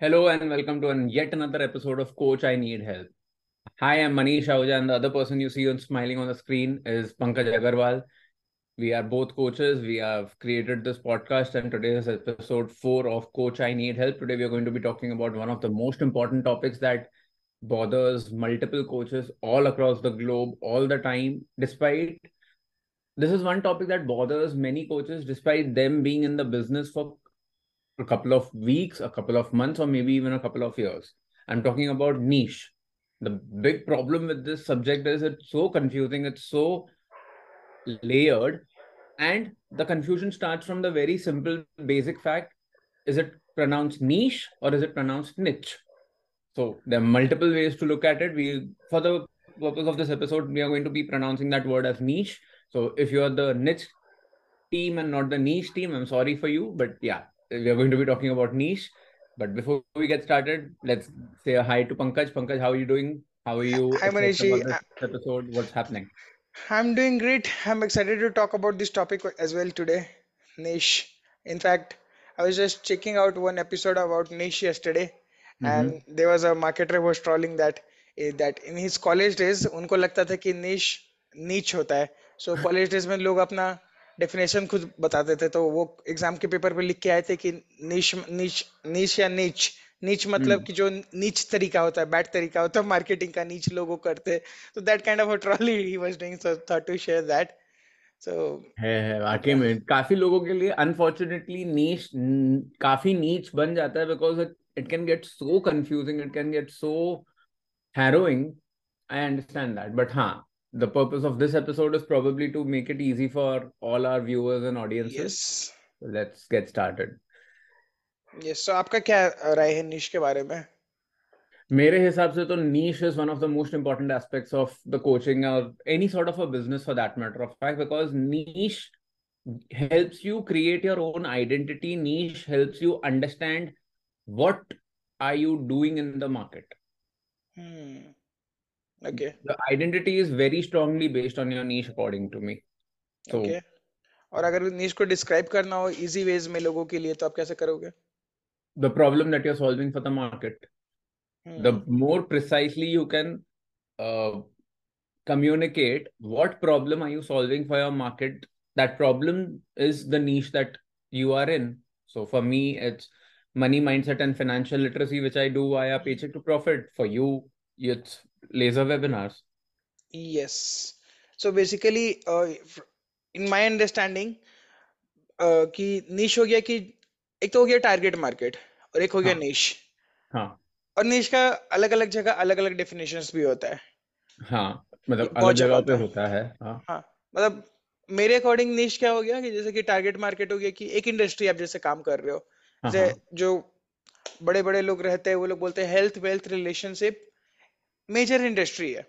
Hello and welcome to an yet another episode of Coach I Need Help. Hi, I'm Manish Ahuja, and the other person you see on smiling on the screen is Pankaj Agarwal. We are both coaches. We have created this podcast, and today is episode four of Coach I Need Help. Today, we are going to be talking about one of the most important topics that bothers multiple coaches all across the globe all the time, despite this is one topic that bothers many coaches despite them being in the business for a couple of weeks, a couple of months, or maybe even a couple of years. I'm talking about niche. The big problem with this subject is it's so confusing, it's so layered, and the confusion starts from the very simple basic fact is it pronounced niche or is it pronounced niche? So there are multiple ways to look at it. We, for the purpose of this episode, we are going to be pronouncing that word as niche. So if you're the niche team and not the niche team, I'm sorry for you, but yeah, we are going to be talking about niche. But before we get started, let's say a hi to Pankaj. Pankaj, how are you doing? How are you? Hi, Manishi. Episode, what's happening? I'm doing great. I'm excited to talk about this topic as well today. Niche. In fact, I was just checking out one episode about niche yesterday, mm-hmm. and there was a marketer was trolling that eh, that in his college days उनको लगता था कि niche niche होता है. So college days में लोग अपना definition खुद बताते थे तो वो एग्ज़ाम के पेपर पे लिख के आए थे कि नीच नीच नीच या नीच नीच मतलब हम्म। कि जो नीच तरीका होता है बैड तरीका होता है मार्केटिंग का नीच लोगो करते। तो that kind of a trolley he was doing so thought to share that so है है वाकई में। काफ़ी लोगों के लिए अनफॉर्चुनेटली नीच काफ़ी नीच बन जाता है because it can get so confusing it can get so harrowing I understand that but हाँ the purpose of this episode is probably to make it easy for all our viewers and audiences. Yes. So let's get started. Yes. So आपका क्या राय है niche के बारे में? मेरे हिसाब से तो niche is one of the most important aspects of the coaching or any sort of a business for that matter of fact because niche helps you create your own identity. Niche helps you understand what are you doing in the market. Hmm. Okay. The identity is very strongly based on your niche according to me. So, okay. और अगर niche को describe करना हो easy ways में लोगों के लिए तो आप कैसे करोगे? The problem that you're solving for the market. Hmm. The more precisely you can uh, communicate what problem are you solving for your market, that problem is the niche that you are in. So for me, it's money mindset and financial literacy, which I do via paycheck to profit. For you, it's laser webinars. Yes. So basically uh, in my understanding uh, कि निश हो गया कि एक तो हो गया target market और एक हो गया निश हाँ। और निश का अलग अलग जगह अलग अलग डेफिनेशंस भी होता है। हाँ मतलब अलग जगह पे होता है। हाँ हाँ। मतलब मेरे अकॉर्डिंग निश क्या हो गया कि जैसे कि टारगेट मार्केट हो गया कि एक इंडस्ट्री आप जैसे काम कर रहे हो। हाँ, जैसे हाँ. जो बड़े बड़े लोग रहते हैं वो लोग बोलते हैं health wealth relationship major industry है।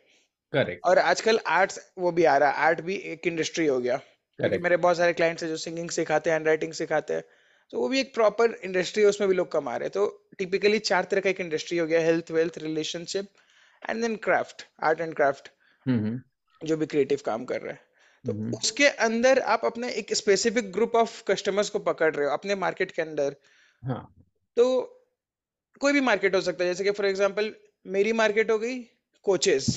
करेक्ट। और आजकल आर्ट्स वो भी आ रहा है आर्ट भी एक इंडस्ट्री हो गया। क्योंकि मेरे बहुत सारे क्लाइंट्स हैं जो सिंगिंग सिखाते हैं हैंड राइटिंग सिखाते हैं तो वो भी एक प्रॉपर इंडस्ट्री है उसमें भी लोग कमा रहे हैं। तो टिपिकली चार तरह का एक इंडस्ट्री हो गया health wealth relationship and then craft art and craft जो भी क्रिएटिव काम कर रहे हैं। तो हम्म। उसके अंदर आप अपने एक स्पेसिफिक ग्रुप ऑफ़ कस्टमर्स को पकड़ रहे हो अपने मार्केट के अंदर। हाँ. तो कोई भी मार्केट हो सकता है जैसे कि फॉर एग्जांपल मेरी मार्केट हो गई coaches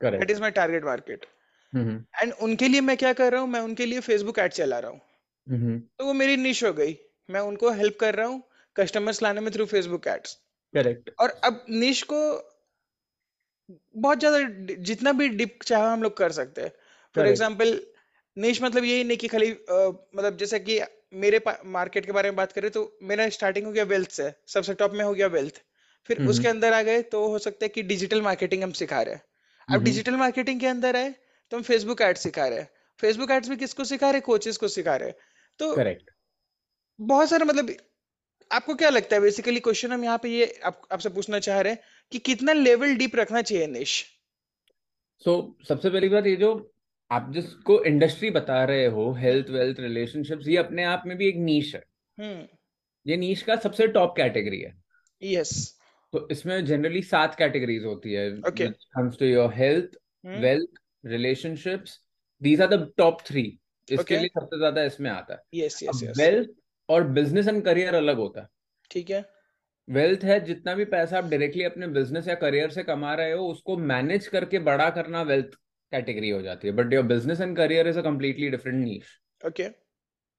that is my target market and उनके लिए मैं क्या कर रहा हूँ? मैं उनके लिए फेसबुक एड चला रहा हूँ। mm-hmm. तो वो मेरी निश हो गई। मैं उनको हेल्प कर रहा हूँ कस्टमर्स लाने में थ्रू फेसबुक एड्स करेक्ट और अब निश को बहुत ज़्यादा जितना भी डिप चाहे हम लोग कर सकते हैं। फॉर एग्ज़ाम्पल निश मतलब यही नहीं कि खाली मतलब जैसे कि मेरे मार्केट के बारे में बात करें तो मेरा स्टार्टिंग हो गया वेल्थ से। सबसे टॉप में हो गया वेल्थ फिर हम्म, उसके हम्म। अंदर आ गए तो हो सकता है कि डिजिटल मार्केटिंग हम सिखा रहे हैं। अब डिजिटल मार्केटिंग के अंदर आए तो हम फेसबुक एड सिखा रहे हैं। फेसबुक एड्स भी किसको सिखा रहे कोचेस को सिखा रहे तो करेक्ट बहुत सारे मतलब आपको क्या लगता है? बेसिकली क्वेश्चन हम यहाँ पे ये आप, आपसे पूछना चाह रहे हैं कि कितना लेवल डीप रखना चाहिए निश सो so, सबसे पहली बात ये जो आप जिसको इंडस्ट्री बता रहे हो हेल्थ वेल्थ रिलेशनशिप्स ये अपने आप में भी एक नीश है। हम्म। ये नीश का सबसे टॉप कैटेगरी है। यस तो इसमें जनरली सात कैटेगरीज होती है comes to your health hmm. wealth relationships. These are the top three. इसके लिए सबसे ज़्यादा इसमें आता है। Yes, yes, yes. वेल्थ और बिज़नेस एंड करियर अलग होता है। ठीक है। वेल्थ है जितना भी पैसा आप डायरेक्टली अपने बिज़नेस या करियर से कमा रहे हो उसको मैनेज करके बड़ा करना वेल्थ कैटेगरी हो जाती है। But your business and career is a completely different niche okay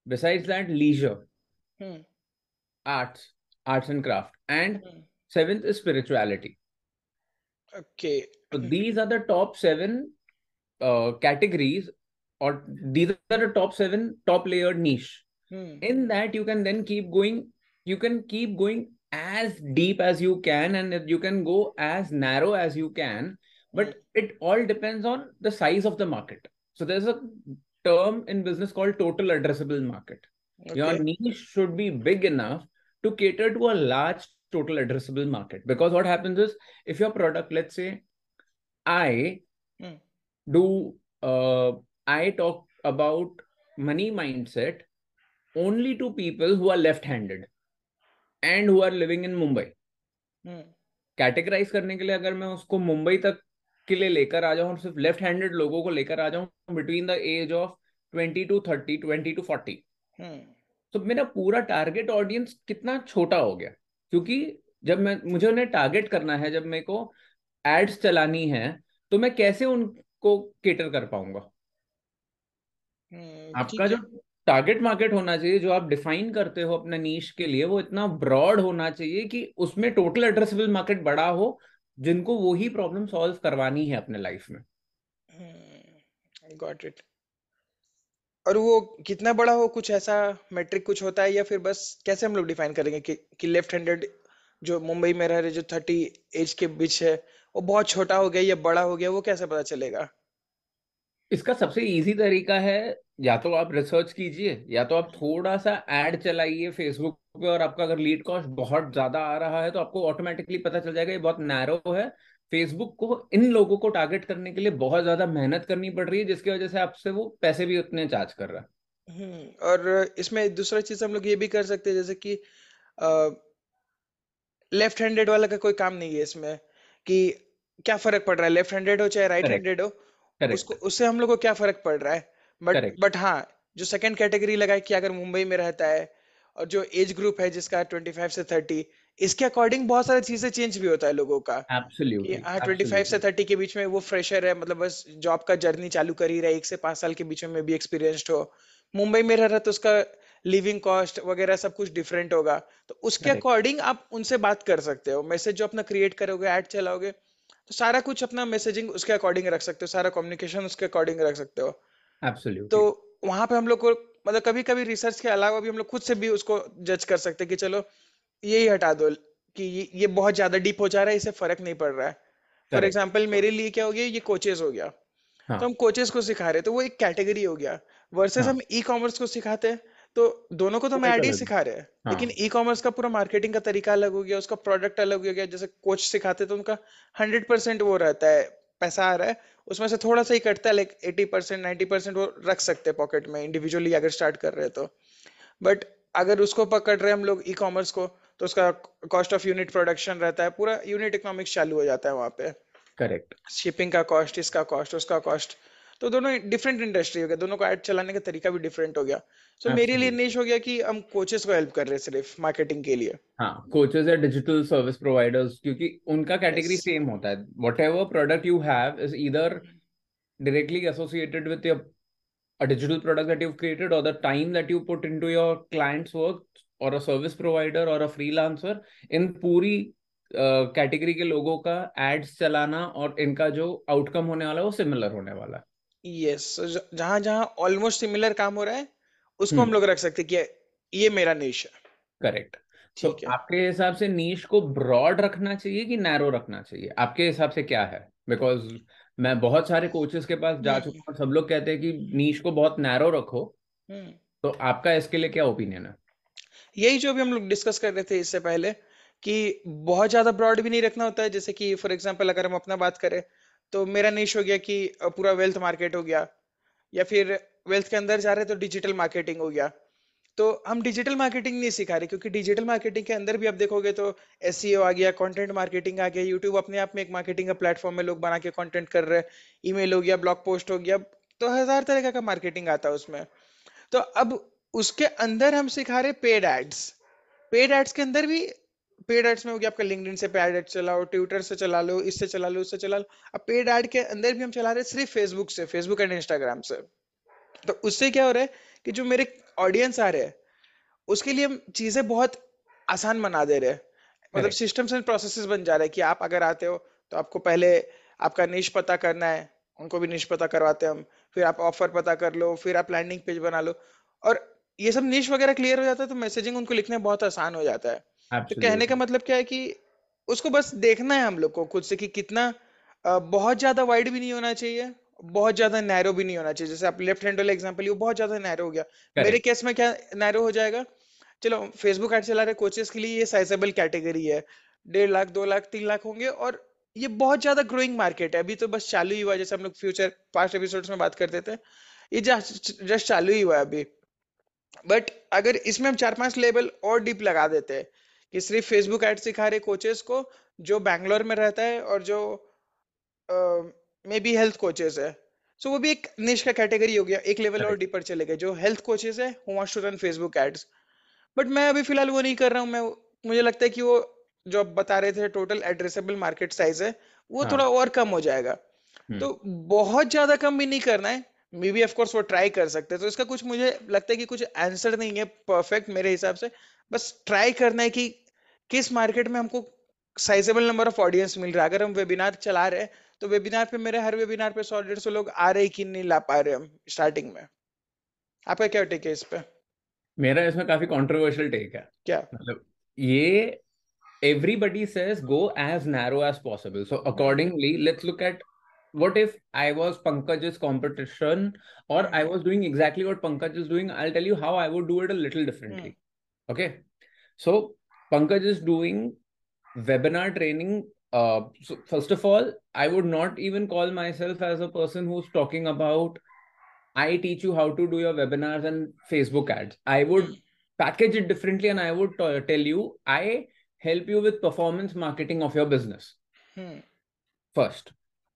besides that leisure arts arts and craft and Seventh is spirituality. Okay. So these are the top seven uh, categories, or these are the top seven top layered niche. Hmm. In that, you can then keep going. You can keep going as deep as you can, and you can go as narrow as you can. But hmm. it all depends on the size of the market. So there's a term in business called total addressable market. Okay. Your niche should be big enough to cater to a large total addressable market because what happens is if your product let's say i Hmm. do uh, i talk about money mindset only to people who are left handed and who are living in mumbai Hmm. Categorize करने के लिए अगर मैं उसको मुंबई तक के लिए लेकर आ जाऊँ सिर्फ़ लेफ़्ट हैंडेड लोगों को लेकर आ जाऊँ between the age of twenty to thirty twenty to forty Hmm. तो मेरा पूरा टारगेट ऑडियंस कितना छोटा हो गया क्योंकि जब मैं मुझे उन्हें टारगेट करना है जब मेरे को एड्स चलानी है तो मैं कैसे उनको केटर कर पाऊँगा Hmm. आपका जो टारगेट मार्केट होना चाहिए जो आप डिफाइन करते हो अपने नीश के लिए वो इतना ब्रॉड होना चाहिए कि उसमें टोटल एड्रेसेबल मार्केट बड़ा हो जिनको वही प्रॉब्लम सॉल्व करवानी है अपने लाइफ में Hmm. Got it. और वो कितना बड़ा हो, कुछ ऐसा मेट्रिक कुछ होता है या फिर बस कैसे हम लोग डिफाइन करेंगे कि कि लेफ़्ट हैंडेड जो मुंबई में रह रहे, जो थर्टी एज के बीच है, वो बहुत छोटा हो गया या बड़ा हो गया, वो कैसे पता चलेगा? इसका सबसे इजी तरीका है, या तो आप रिसर्च कीजिए, या तो आप थोड़ा सा एड चलाइए फेसबुक पे और आपका अगर लीड कॉस्ट बहुत ज़्यादा आ रहा है तो आपको ऑटोमेटिकली पता चल जाएगा, ये बहुत नैरो है फेसबुक को इन लोगों को टारगेट करने के लिए बहुत ज़्यादा मेहनत करनी पड़ रही है जिसकी वजह से आपसे वो पैसे भी उतने चार्ज कर रहा है। हम्म और इसमें दूसरा चीज़ हम लोग ये भी कर सकते हैं जैसे कि लेफ़्ट हैंडेड वाला का कोई काम नहीं है इसमें कि क्या फ़र्क पड़ रहा है लेफ़्ट हैंडेड हो चाहे राइट हैंडेड हो करेक्ट उसको उससे हम लोग को क्या फ़र्क पड़ रहा है? बट बट हाँ जो सेकंड कैटेगरी लगाए कि अगर मुंबई में रहता है और जो एज ग्रुप है जिसका 25 से 30 इसके अकॉर्डिंग बहुत सारी चीज़ें चेंज भी होता है लोगों का। कि एब्सोल्युटली हाँ 25 से 30 के बीच में वो फ्रेशर है मतलब बस जॉब का जर्नी चालू कर ही रहा है एक से पाँच साल के बीच में भी एक्सपीरियंस्ड हो। मुंबई में रह रहा तो उसका लिविंग कॉस्ट वगैरह सब कुछ डिफरेंट होगा। तो उसके अकॉर्डिंग आप उनसे बात कर सकते हो। मैसेज जो अपना क्रिएट करोगे ऐड चलाओगे तो सारा कुछ अपना मैसेजिंग उसके अकॉर्डिंग रख सकते हो। सारा कम्युनिकेशन उसके अकॉर्डिंग रख सकते हो। Absolutely. तो वहाँ पे हम लोग को मतलब कभी कभी रिसर्च के अलावा भी हम लोग खुद से भी उसको जज कर सकते हैं कि चलो यही हटा दो कि ये, ये बहुत ज़्यादा डीप हो जा रहा है इसे फ़र्क नहीं पड़ रहा है। फॉर एग्ज़ाम्पल मेरे लिए क्या हो गया ये कोचेस हो गया। हाँ. तो हम कोचेस को सिखा रहे तो वो एक कैटेगरी हो गया। वर्सेस हाँ। हम ई कॉमर्स को सिखाते हैं तो दोनों को तो हम ऐड ही सिखा रहे हैं। हाँ. लेकिन ई कॉमर्स का पूरा मार्केटिंग का तरीका अलग हो गया उसका प्रोडक्ट अलग हो गया जैसे कोच सिखाते तो उनका हंड्रेड परसेंट वो रहता है पैसा आ रहा है उसमें से थोड़ा सा ही कटता है like eighty percent ninety percent वो रख सकते हैं पॉकेट में इंडिविजुअली अगर स्टार्ट कर रहे हैं तो। बट अगर उसको पकड़ रहे हम लोग ई कॉमर्स को तो उसका कॉस्ट ऑफ़ यूनिट प्रोडक्शन रहता है पूरा यूनिट इकोनॉमिक्स चालू हो जाता है वहाँ पे। करेक्ट शिपिंग का कॉस्ट इसका कॉस्ट उसका कॉस्ट तो दोनों डिफरेंट इंडस्ट्री हो गया दोनों को ऐड चलाने का तरीका भी डिफरेंट हो गया। सो so मेरे लिए निश हो गया कि हम कोचेस को हेल्प कर रहे हैं सिर्फ़ मार्केटिंग के लिए। हाँ कोचेस या डिजिटल सर्विस प्रोवाइडर्स क्योंकि उनका कैटेगरी सेम होता है। Whatever product you have is either directly associated with your a digital product that you've created or the time that you put into your client's work or a service provider or a freelancer इन पूरी कैटेगरी के लोगों का ads चलाना और इनका जो आउटकम होने वाला है वो सिमिलर होने वाला है यस जहाँ जहाँ ऑलमोस्ट सिमिलर काम हो रहा है उसको हम लोग रख सकते हैं कि ये मेरा निश है करेक्ट तो है आपके हिसाब से नीश को ब्रॉड रखना चाहिए कि नैरो रखना चाहिए आपके हिसाब से क्या है बिकॉज़ मैं बहुत सारे कोचेस के पास जा हम्म। चुका हूँ सब लोग कहते हैं कि नीश को बहुत नैरो रखो। हम्म। तो आपका इसके लिए क्या ओपिनियन है? यही जो भी हम लोग डिस्कस कर रहे थे इससे पहले कि बहुत ज़्यादा ब्रॉड भी नहीं रखना होता है जैसे कि फॉर एग्जांपल अगर हम अपना बात करें तो मेरा निश हो गया कि पूरा वेल्थ मार्केट हो गया या फिर वेल्थ के अंदर जा रहे तो डिजिटल मार्केटिंग हो गया। तो हम डिजिटल मार्केटिंग नहीं सिखा रहे, क्योंकि डिजिटल मार्केटिंग के अंदर भी आप देखोगे तो एसईओ आ गया कंटेंट मार्केटिंग आ गया यूट्यूब अपने आप में एक मार्केटिंग का प्लेटफॉर्म में लोग बना के कंटेंट कर रहे हैं। ईमेल हो गया ब्लॉग पोस्ट हो गया तो हज़ार तरह का मार्केटिंग आता है उसमें। तो अब उसके अंदर हम सिखा रहे पेड एड्स पेड एड्स के अंदर भी पेड एड्स में हो गया आपका लिंक्डइन से पेड एड चलाओ ट्विटर से चला लो, इससे चला लो, उससे चला लो। अब पेड एड के अंदर भी हम चला रहे सिर्फ़ फेसबुक से फेसबुक एंड इंस्टाग्राम से। तो उससे क्या हो रहा है कि जो मेरे ऑडियंस आ रहे हैं उसके लिए हम चीज़ें बहुत आसान बना दे रहे हैं। मतलब सिस्टम्स एंड प्रोसेसेस बन जा रहे हैं कि आप अगर आते हो तो आपको पहले आपका निश पता करना है उनको भी निश पता करवाते हैं हम फिर आप ऑफ़र पता कर लो फिर आप लैंडिंग पेज बना लो और ये सब निश वगैरह क्लियर हो जाता है तो मैसेजिंग उनको लिखने बहुत आसान हो जाता है। तो कहने का मतलब क्या है कि उसको बस देखना है हम लोग को खुद से कि कितना बहुत ज़्यादा वाइड भी नहीं होना चाहिए बहुत ज़्यादा नैरो भी नहीं होना चाहिए। जैसे आप लेफ़्ट हैंड वाला एग्जांपल बहुत ज़्यादा नैरो हो गया। मेरे केस में क्या नैरो हो जाएगा? चलो फेसबुक एड चला रहे कोचेस के लिए ये साइजेबल कैटेगरी है। डेढ़ लाख दो लाख तीन लाख होंगे और ये बहुत ज़्यादा ग्रोइंग मार्केट है। अभी तो बस चालू ही हुआ जैसे हम लोग फ्यूचर पास्ट एपिसोड्स में बात करते थे। ये जस्ट चालू ही हुआ है अभी। बट अगर इसमें हम चार पाँच लेवल और डीप लगा देते हैं कि सिर्फ़ फेसबुक एड सिखा रहे कोचेस को जो बैंगलोर में रहता है और जो मे बी हेल्थ कोचेस है। सो so, वो भी एक निश का कैटेगरी हो गया एक लेवल और डीपर चले गए जो हेल्थ कोचेस है who wants to run Facebook ads but मैं अभी फ़िलहाल वो नहीं कर रहा हूँ मैं मुझे लगता है कि वो जो आप बता रहे थे टोटल एड्रेसेबल मार्केट साइज़ है वो हाँ. थोड़ा और कम हो जाएगा। हम्म। तो बहुत ज़्यादा कम भी नहीं करना है मे बी ऑफकोर्स वो ट्राई कर सकते हैं। तो इसका कुछ मुझे लगता है कि कुछ आंसर नहीं है परफेक्ट मेरे हिसाब से। बस ट्राई करना है कि किस मार्केट में हमको साइजेबल नंबर ऑफ़ ऑडियंस मिल रहा है। अगर हम वेबिनार चला रहे हैं तो वेबिनार पे मेरे हर वेबिनार पे सौ डेढ़ सौ लोग आ रहे कि नहीं ला पा रहे हम स्टार्टिंग में आपका क्या टेक है इस पे मेरा इसमें काफ़ी कंट्रोवर्शियल टेक है क्या मतलब ये everybody says go as narrow as possible so accordingly let's look at what if I was Pankaj's competition or I was doing exactly what Pankaj is doing? I'll tell you how I would do it a little differently. Mm. Okay. So Pankaj is doing webinar training. Uh, so first of all, I would not even call myself as a person who's talking about I teach you how to do your webinars and Facebook ads. I would package it differently and I would t- tell you I help you with performance marketing of your business. Hmm. First,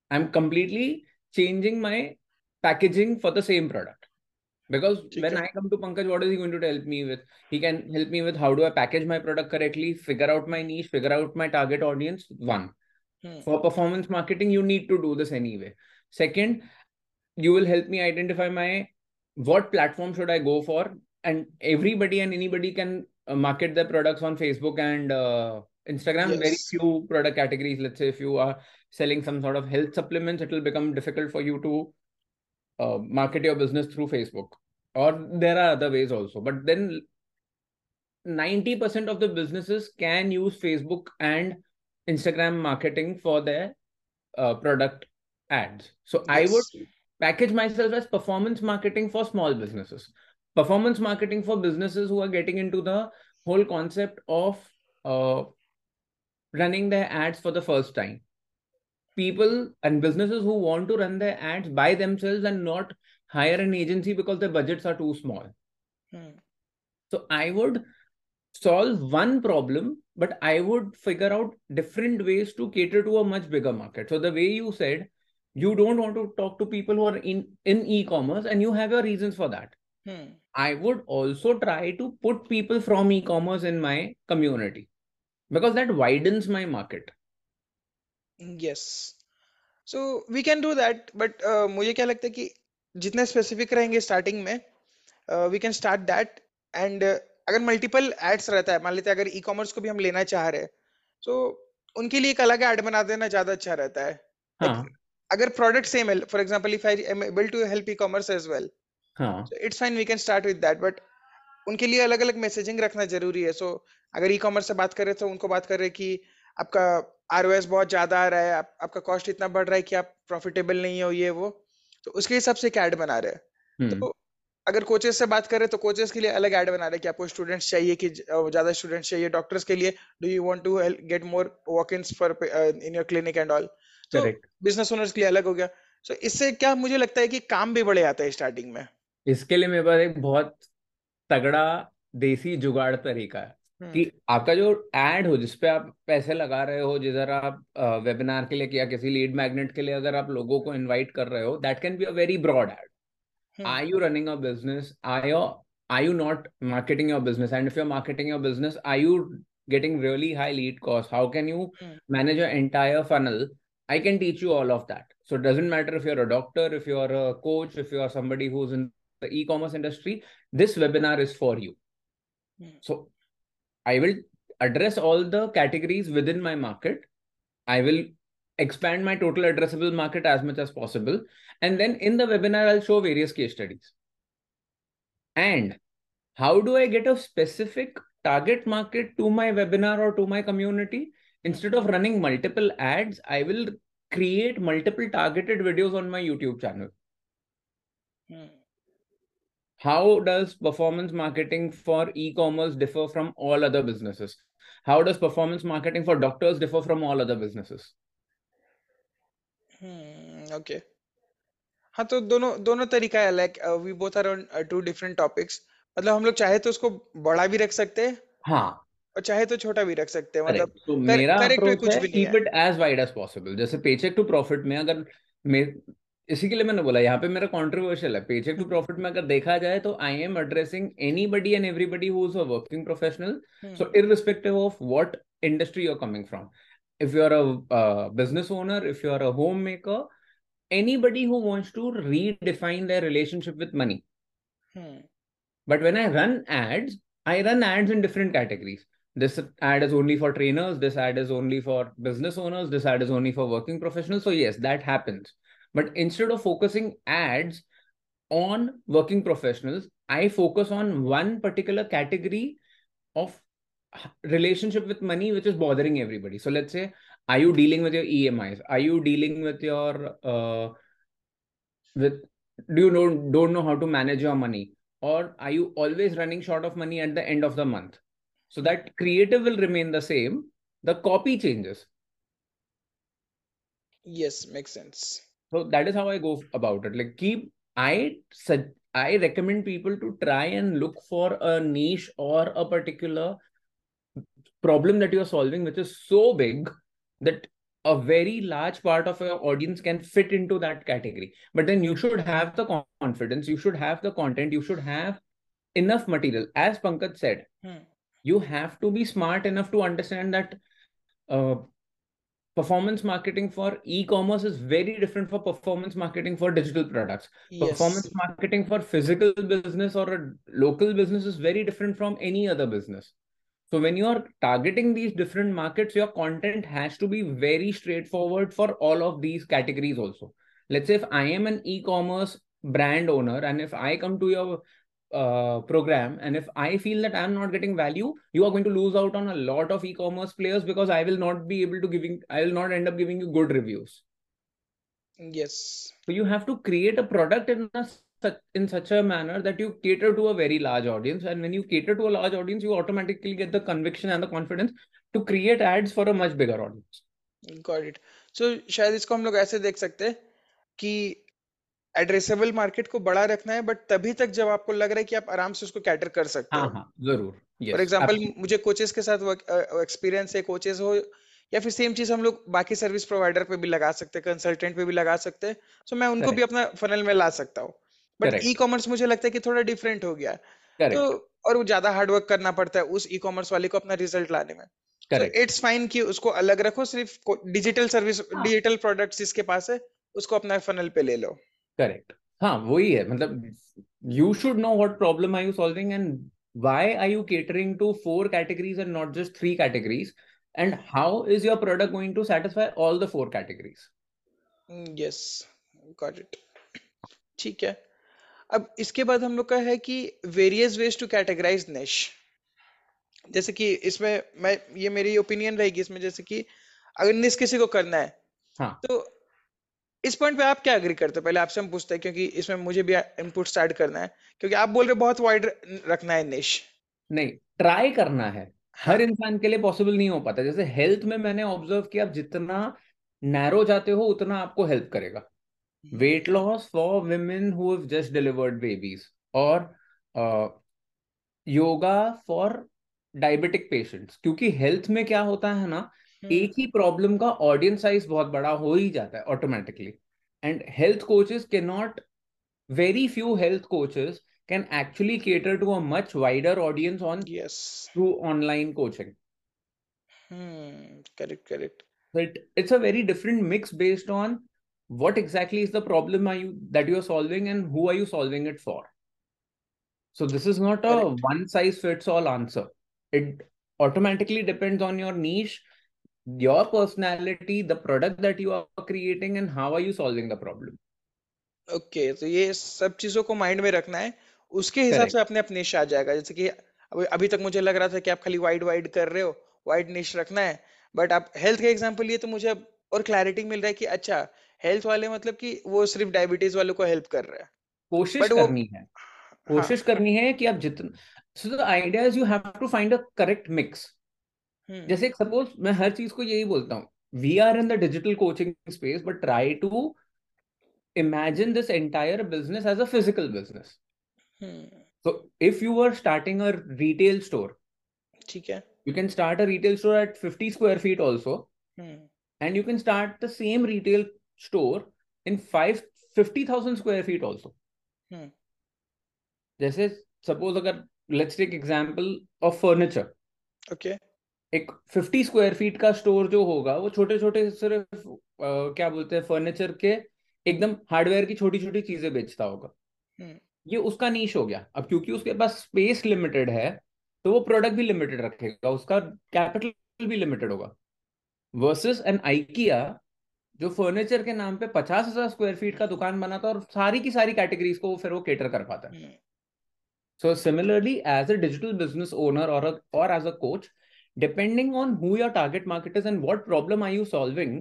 I'm completely changing my packaging for the same product. Because when I come to Pankaj, what is he going to help me with? He can help me with how do I package my product correctly, figure out my niche, figure out my target audience. One. Hmm. For performance marketing, you need to do this anyway. Second, you will help me identify my what platform should I go for, and everybody and anybody can uh, market their products on Facebook and uh, Instagram. Yes. Very few product categories. Let's say if you are selling some sort of health supplements, it will become difficult for you to uh, market your business through Facebook. Or there are other ways also. But then 90% of the businesses can use Facebook and Instagram marketing for their uh, product ads. So yes. I would package myself as performance marketing for small businesses. Performance marketing for businesses who are getting into the whole concept of uh, running their ads for the first time people and businesses who want to run their ads by themselves and not hire an agency because their budgets are too small. Hmm. So I would solve one problem, but I would figure out different ways to cater to a much bigger market. So the way you said, you don't want to talk to people who are in, in e-commerce and you have your reasons for that. Hmm. I would also try to put people from e-commerce in my community because that widens my market. Yes so we can do that but मुझे क्या लगता है कि जितने specific रहेंगे starting में we can start that and अगर multiple ads रहता है मान लेते हैं अगर ई कॉमर्स को भी हम लेना चाह रहे हैं सो उनके लिए एक अलग एड बना देना ज़्यादा अच्छा रहता है। हाँ. अगर प्रोडक्ट सेम है for example if I am able to help e commerce as well it's fine we can start with that but उनके लिए अलग अलग मैसेजिंग रखना ज़रूरी है। सो so, अगर ई कॉमर्स से बात करें तो उनको बात कर रहे कि आपका आरओएस बहुत ज़्यादा आ रहा है आप, आपका कॉस्ट इतना बढ़ रहा है कि आप प्रॉफिटेबल नहीं हो ये वो तो उसके हिसाब से एक एड बना रहे हैं। हम्म। तो अगर कोचेस से बात करें तो कोचेस के लिए अलग ऐड बना रहे हैं कि आपको स्टूडेंट्स चाहिए कि ज़्यादा स्टूडेंट्स चाहिए डॉक्टर्स के लिए। Do you want to get more walk in for in your clinic and all तो बिज़नेस ओनर्स के लिए अलग हो गया। सो so, इससे क्या मुझे लगता है कि काम भी बढ़े आता है स्टार्टिंग में। इसके लिए मेरे पास एक बहुत तगड़ा देसी जुगाड़ तरीका है। कि हम्म। आपका जो एड हो जिसपे आप पैसे लगा रहे हो जिधर आप वेबिनार के लिए किया किसी लीड मैग्नेट के लिए अगर आप लोगों को इनवाइट कर रहे हो that can be a very broad ad are you running a business I are you not marketing your business and if you marketing your business are you getting really high lead cost how can you manage your entire funnel I can teach you all of that so doesn't matter if your are a doctor if you are a coach if you are somebody who is in the e commerce industry this webinar is for you so I will address all the categories within my market. I will expand my total addressable market as much as possible. And then in the webinar, I'll show various case studies. And how do I get a specific target market to my webinar or to my community? Instead of running multiple ads, I will create multiple targeted videos on my YouTube channel. Hmm How does performance marketing for e-commerce differ from all other businesses? How does performance marketing for doctors differ from all other businesses? Hmm, okay. हाँ तो दोनों दोनों तरीका है like we both are on two different topics मतलब हम लोग चाहे तो उसको बड़ा भी रख सकते हैं हाँ और चाहे तो छोटा भी रख सकते हैं मतलब करेक्ट तो कर, मेरा करेक्ट में अप्रोच कुछ है भी नहीं कीप है it as wide as possible जैसे पेचेक टू प्रॉफिट में अगर मे इसी के लिए मैंने बोला यहाँ पे मेरा कॉन्ट्रोवर्शियल है पेचेक टू प्रॉफिट में अगर देखा जाए तो I am addressing anybody and everybody who working professional so irrespective of what industry you coming from if you are a business owner if you are a homemaker anybody who wants to redefine the relationship with money but when I run ads I run ads in different categories This ad is only for trainers. This ad is only for business owners. This ad is only for working professionals. So, yes, that happens. Hmm. But instead of focusing ads on working professionals i focus on one particular category of relationship with money which is bothering everybody. So let's say are you dealing with your emis are you dealing with your uh, with do you know don't know how to manage your money? Or are you always running short of money at the end of the month? So that creative will remain the same. The copy changes. Yes makes sense so that is how i go about it. Like keep i sug- i recommend people to try and look for a niche or a particular problem that you're solving which is so big that a very large part of your audience can fit into that category. But then you should have the confidence you should have the content you should have enough material. As pankaj said hmm. you have to be smart enough to understand that uh, performance marketing for e-commerce is very different for performance marketing for digital products. Performance marketing for physical business or a local business is very different from any other business. So when you are targeting these different markets your content has to be very straightforward for all of these categories also. Let's say if i am an e-commerce brand owner and if i come to your uh, program and if i feel that i'm not getting value you are going to lose out on a lot of e-commerce players because i will not be able to giving i will not end up giving you good reviews yes so you have to create a product in a such in such a manner that you cater to a very large audience and when you cater to a large audience you automatically get the conviction and the confidence to create ads for a much bigger audience got it so शायद इसको हम लोग ऐसे देख सकते हैं कि addressable market को बड़ा रखना है बट तभी तक जब आपको लग रहा है कि आप आराम से उसको कैटर कर सकते हाँ हो। हाँ ज़रूर फॉर absolutely मुझे कोचेस के साथ एक्सपीरियंस है कोचेस हो या फिर सेम चीज़ हम लोग बाकी सर्विस प्रोवाइडर पे भी लगा सकते हैं कंसल्टेंट पे भी लगा सकते हैं सो मैं उनको भी अपना फनल में ला सकता हूँ। बट ई कॉमर्स मुझे लगता है कि थोड़ा डिफरेंट हो गया। तो और वो ज़्यादा हार्ड वर्क करना पड़ता है उस ई कॉमर्स वाले को अपना रिज़ल्ट लाने में। Correct इट्स फाइन कि उसको अलग रखो सिर्फ़ डिजिटल सर्विस डिजिटल प्रोडक्ट्स जिसके पास है उसको अपना फनल पे ले लो। करेक्ट हाँ वही है मतलब you should know what problem are you solving and why are you catering to four categories and not just three categories and how is your product going to satisfy all the four categories yes got it ठीक है। अब इसके बाद हम लोग का है कि various ways to categorize niche जैसे कि इसमें मैं ये मेरी ओपिनियन रहेगी इसमें जैसे कि अगर निस किसी को करना है हाँ. तो इस पॉइंट पे आप क्या एग्री करते हो? पहले आपसे हम पूछते हैं क्योंकि इसमें मुझे भी इनपुट ऐड करना है। क्योंकि आप बोल रहे हो बहुत वाइड रखना है निश नहीं ट्राई करना है। हाँ। हर इंसान के लिए पॉसिबल नहीं हो पाता। जैसे हेल्थ में मैंने ऑब्ज़र्व किया आप जितना नैरो जाते हो उतना आपको हेल्प करेगा। Weight loss for who have just delivered babies or uh, yoga for diabetic क्योंकि हेल्थ में क्या होता है ना एक ही प्रॉब्लम का ऑडियंस साइज बहुत बड़ा हो ही जाता है automatically and health coaches can not very few health coaches can actually cater to a much wider audience on yes through online coaching Hmm. Correct. Correct. But it's a very different mix based on what exactly is the problem are you that you are solving and who are you solving it for. So this is not a Correct. one size fits all answer. It automatically depends on your niche, your personality, the product that you are creating, and how are you solving the problem. Okay तो ये सब चीज़ों को mind में रखना है। उसके हिसाब से अपने अपने निश आ जाएगा। जैसे कि अभी अभी तक मुझे लग रहा था कि आप खाली वाइड वाइड कर रहे हो वाइड निश रखना है। बट आप हेल्थ का एग्जांपल लिए तो मुझे अब और क्लैरिटी मिल रहा है कि अच्छा हेल्थ वाले मतलब कि वो सिर्फ़ डायबिटीज़ वालों को हेल्प कर रहा है। कोशिश करनी है। हाँ। करनी है कि आप जितना so the idea is you have to find a correct mix hmm जैसे सपोज़ मैं हर चीज़ को यही बोलता हूँ we are in the digital coaching space but try to imagine this entire business as a physical business. Hmm So if you were starting a retail store, ठीक है you can start a retail store at 50 square feet also, hmm and you can start the same retail store in five 50,000 square feet also. Hmm जैसे suppose अगर let's take example of furniture okay एक 50 square feet का store जो होगा वो छोटे छोटे सिर्फ़ अ, क्या बोलते हैं फर्नीचर के एकदम हार्डवेयर की छोटी छोटी चीज़ें बेचता होगा। हम्म। ये उसका नीश हो गया। अब क्योंकि उसके पास स्पेस लिमिटेड है तो वो प्रोडक्ट भी लिमिटेड रखेगा उसका कैपिटल भी लिमिटेड होगा। वर्सेस एन आइकिया जो फर्नीचर के नाम पे पचास हज़ार स्क्वायर फीट का दुकान बनाता है और सारी की सारी कैटेगरीज को वो फिर वो केटर कर पाता है। So similarly as as digital business owner और a, or as on who your target market is and what problem are you solving,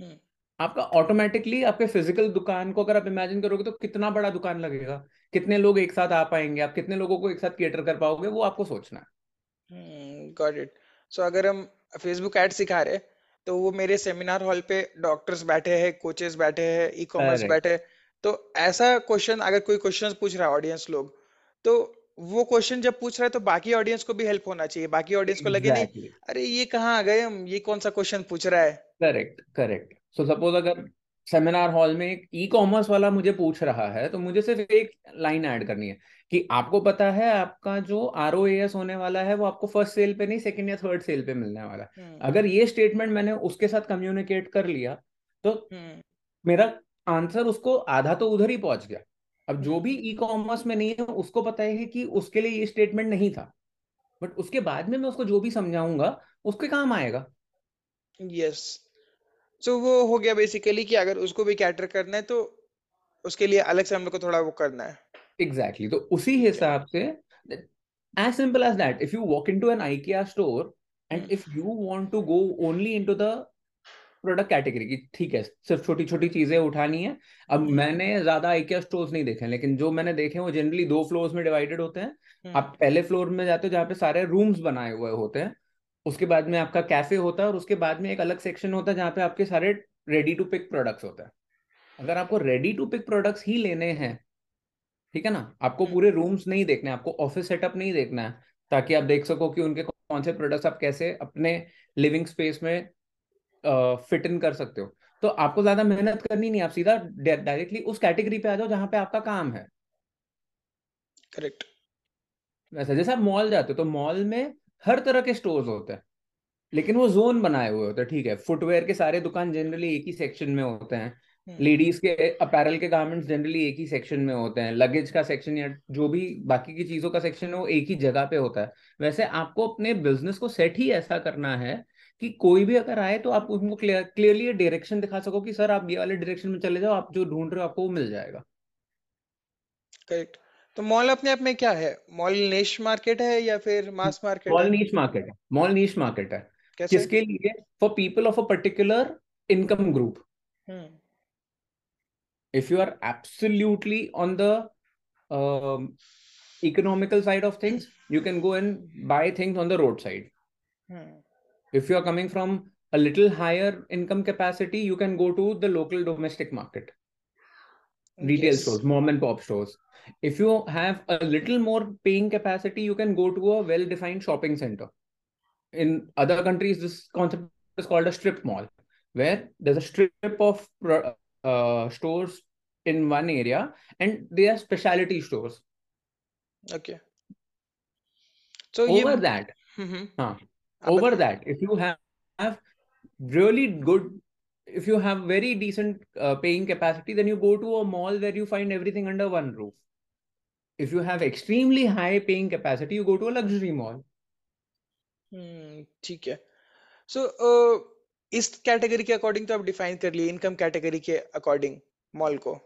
hmm आपका ऑटोमेटिकली आपके फ़िज़िकल दुकान को अगर आप इमेजिन करोगे तो कितना बड़ा दुकान लगेगा। कितने लोग एक साथ आ पाएँगे? आप कितने लोगों को एक साथ केटर कर पाओगे? वो आपको सोचना है। गॉट इट सो अगर हम फेसबुक एड सिखा रहे तो वो मेरे सेमिनार हॉल पे डॉक्टर्स बैठे हैं कोचेस बैठे हैं ई कॉमर्स बैठे हैं। तो ऐसा क्वेश्चन अगर कोई क्वेश्चन पूछ रहा है ऑडियंस लोग तो वो क्वेश्चन जब पूछ रहा है तो बाकी ऑडियंस को भी हेल्प होना चाहिए। बाकी ऑडियंस को लगे नहीं अरे ये कहाँ आ गए हम? ये कौन सा क्वेश्चन पूछ रहा है? करेक्ट करेक्ट सो सपोज़ अगर सेमिनार हॉल में एक ई कॉमर्स वाला मुझे पूछ रहा है तो मुझे सिर्फ़ एक लाइन ऐड करनी है कि आपको पता है आपका जो आर ओ एस होने वाला है वो आपको फ़र्स्ट सेल पे नहीं सेकंड या थर्ड सेल पे मिलने वाला है। हम्म। अगर ये स्टेटमेंट मैंने उसके साथ कम्युनिकेट कर लिया तो हम्म। मेरा आंसर उसको आधा तो उधर ही पहुँच गया। अब जो भी ई कॉमर्स में नहीं है उसको पता है कि उसके लिए ये स्टेटमेंट नहीं था। बट उसके बाद में मैं उसको जो भी समझाऊँगा उसके काम आएगा। यस सो वो हो गया बेसिकली कि अगर उसको भी कैटर करना है तो उसके लिए अलग से हम लोग को थोड़ा वो करना है। Exactly exactly. तो उसी हिसाब से as simple as that if you walk into an ikea store and hmm if you want to go only into the product category की ठीक है सिर्फ़ छोटी छोटी चीज़ें उठानी है। अब हम्म। मैंने ज़्यादा आइकिया स्टोर्स नहीं देखे लेकिन जो मैंने देखे वो जनरली दो फ्लोर्स में डिवाइडेड होते हैं। हम्म। आप पहले फ्लोर में जाते हो जहाँ पे सारे रूम्स बनाए हुए होते हैं उसके बाद में आपका कैफ़े होता है और उसके बाद में एक अलग सेक्शन होता है जहाँ पे आपके सारे रेडी टू पिक प्रोडक्ट्स होते हैं। अगर आपको रेडी टू पिक प्रोडक्ट्स ही लेने हैं ठीक है ना आपको हम्म। पूरे रूम्स नहीं देखने आपको ऑफ़िस सेटअप नहीं देखना है ताकि आप देख सको कि उनके कौन से प्रोडक्ट्स आप कैसे अपने लिविंग स्पेस में फिट इन कर सकते हो। तो आपको ज़्यादा मेहनत करनी नहीं आप सीधा डायरेक्टली उस कैटेगरी पे आ जाओ जहाँ पे आपका काम है। करेक्ट वैसा जैसे आप मॉल जाते हो तो मॉल में हर तरह के स्टोर्स होते हैं लेकिन वो जोन बनाए हुए होते हैं ठीक है। फुटवेयर के सारे दुकान जनरली एक ही सेक्शन में होते हैं। हम्म। लेडीज़ के अपैरल के गारमेंट्स जनरली एक ही सेक्शन में होते हैं। लगेज का सेक्शन या जो भी बाकी की चीज़ों का सेक्शन है वो एक ही जगह पे होता है। वैसे आपको अपने बिज़नेस को सेट ही ऐसा करना है कि कोई भी अगर आए तो आप उनको क्लियरली डायरेक्शन दिखा सको कि सर आप ये वाले डायरेक्शन में चले जाओ आप जो ढूंढ रहे हो आपको वो मिल जाएगा। करेक्ट तो मॉल अपने आप में क्या है? मॉल निश मार्केट है या फिर mass market mall niche market है। मॉल नीच मार्केट है। कैसे? किसके लिए? For people of a particular income group if you are are on the the economical side of things you can go and buy things on the roadside. Hmm. If you are coming from a little higher income capacity, you can go to the local domestic market, retail yes. stores, mom and pop stores. If you have a little more paying capacity, you can go to a well defined shopping center. In other countries, this concept is called a strip mall, where there's a strip of uh, stores in one area and they are specialty stores. Okay. So over you... that. Mm-hmm. Huh. Over that if you have have really good if you have very decent uh, paying capacity then you go to a mall where you find everything under one roof if you have extremely high paying capacity you go to a luxury mall hmm ठीक है so, uh, इस category के according तो आप define कर लिए income category के according mall को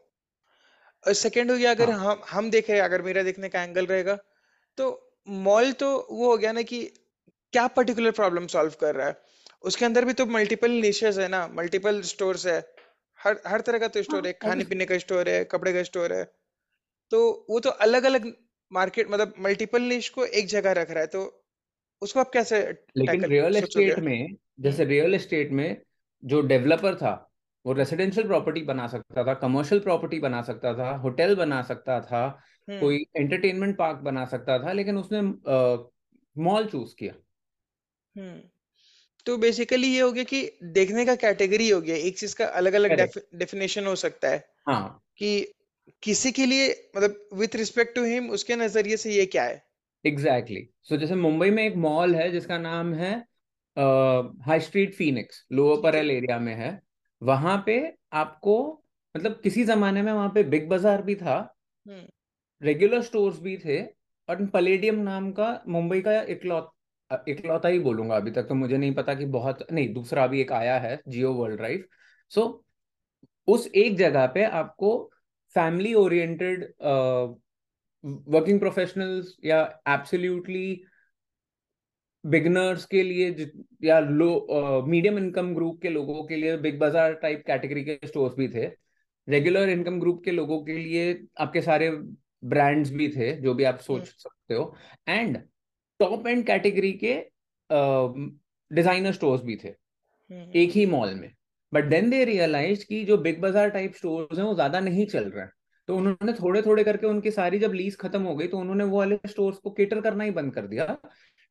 सेकंड हो गया अगर हाँ हम हम देखें अगर मेरा देखने का एंगल रहेगा तो मॉल तो वो हो गया ना कि क्या पर्टिकुलर प्रॉब्लम सॉल्व कर रहा है? उसके अंदर भी तो मल्टीपल निशेस है ना मल्टीपल स्टोर्स है। हर हर तरह का तो स्टोर हाँ है खाने पीने का स्टोर है कपड़े का स्टोर है। तो वो तो अलग अलग मार्केट मतलब मल्टीपल निश को एक जगह रख रहा है तो उसको आप कैसे लेकिन टैकल रियल एस्टेट में जैसे रियल एस्टेट में जो डेवलपर था वो रेसिडेंशियल प्रॉपर्टी बना सकता था कमर्शियल प्रॉपर्टी बना सकता था होटल बना सकता था हम्म। कोई एंटरटेनमेंट पार्क बना सकता था लेकिन उसने मॉल चूज़ किया। हम्म। तो बेसिकली ये हो गया कि देखने का कैटेगरी हो गया एक चीज़ का अलग अलग डेफिनेशन हो सकता है हाँ। कि किसी के लिए मतलब विथ रिस्पेक्ट टू हिम उसके नज़रिए से ये क्या है? Exactly exactly. सो so, जैसे मुंबई में एक मॉल है जिसका नाम है High Street Phoenix Lower Parel area में है। वहाँ पे आपको मतलब किसी जमाने में वहाँ पे बिग बाज़ार भी था हम्म। रेगुलर स्टोर्स भी थे और पलेडियम नाम का मुंबई का इकलौत इकलौता ही बोलूँगा अभी तक तो मुझे नहीं पता कि बहुत नहीं दूसरा भी एक आया है जियो वर्ल्ड ड्राइव सो उस एक जगह पे आपको फैमिली ओरिएंटेड वर्किंग प्रोफेशनल्स या एब्सोल्युटली बिगनर्स के लिए या लो मीडियम इनकम ग्रुप के लोगों के लिए बिग बाज़ार टाइप कैटेगरी के स्टोर्स भी थे। रेगुलर इनकम ग्रुप के लोगों के लिए आपके सारे ब्रांड्स भी थे जो भी आप सोच हम्म सकते हो। एंड टॉप एंड कैटेगरी के डिज़ाइनर स्टोर्स भी थे। हम्म। एक ही मॉल में। बट देन दे रियलाइज़ कि जो बिग बाज़ार टाइप स्टोर्स हैं वो ज़्यादा नहीं चल रहे हैं। तो उन्होंने थोड़े थोड़े करके उनकी सारी जब लीज खत्म हो गई तो उन्होंने वो वाले स्टोर्स को केटर करना ही बंद कर दिया।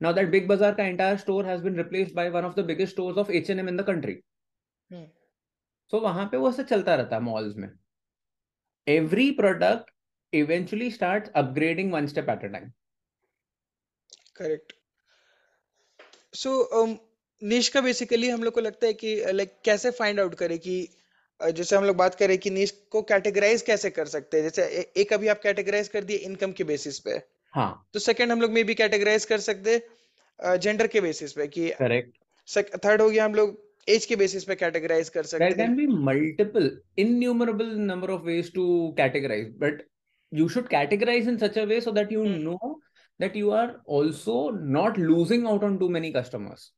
नाउ दैट बिग बाज़ार का entire store has been replaced by one of the biggest stores of H and M in the country so वहाँ पे वो ऐसे चलता रहता है मॉल्स में। Every product eventually start upgrading one step at a time correct so niche का basically हम लोग को लगता है कि लाइक like, कैसे फाइंड आउट करें कि जैसे हम लोग बात करें कि निश को कैटेगराइज कैसे कर सकते हैं? जैसे ए, एक अभी आप कैटेगराइज कर दिए इनकम के बेसिस पे। हाँ। तो सेकंड हम लोग मे भी कैटेगराइज कर सकते हैं जेंडर के बेसिस पे कि करेक्ट थर्ड हो गया हम लोग एज के बेसिस पे कैटेगराइज कर सकते हैं। be multiple innumerable number of ways to categorize but you should categorize in such a way so that you hmm know that you are also not losing out on too many customers.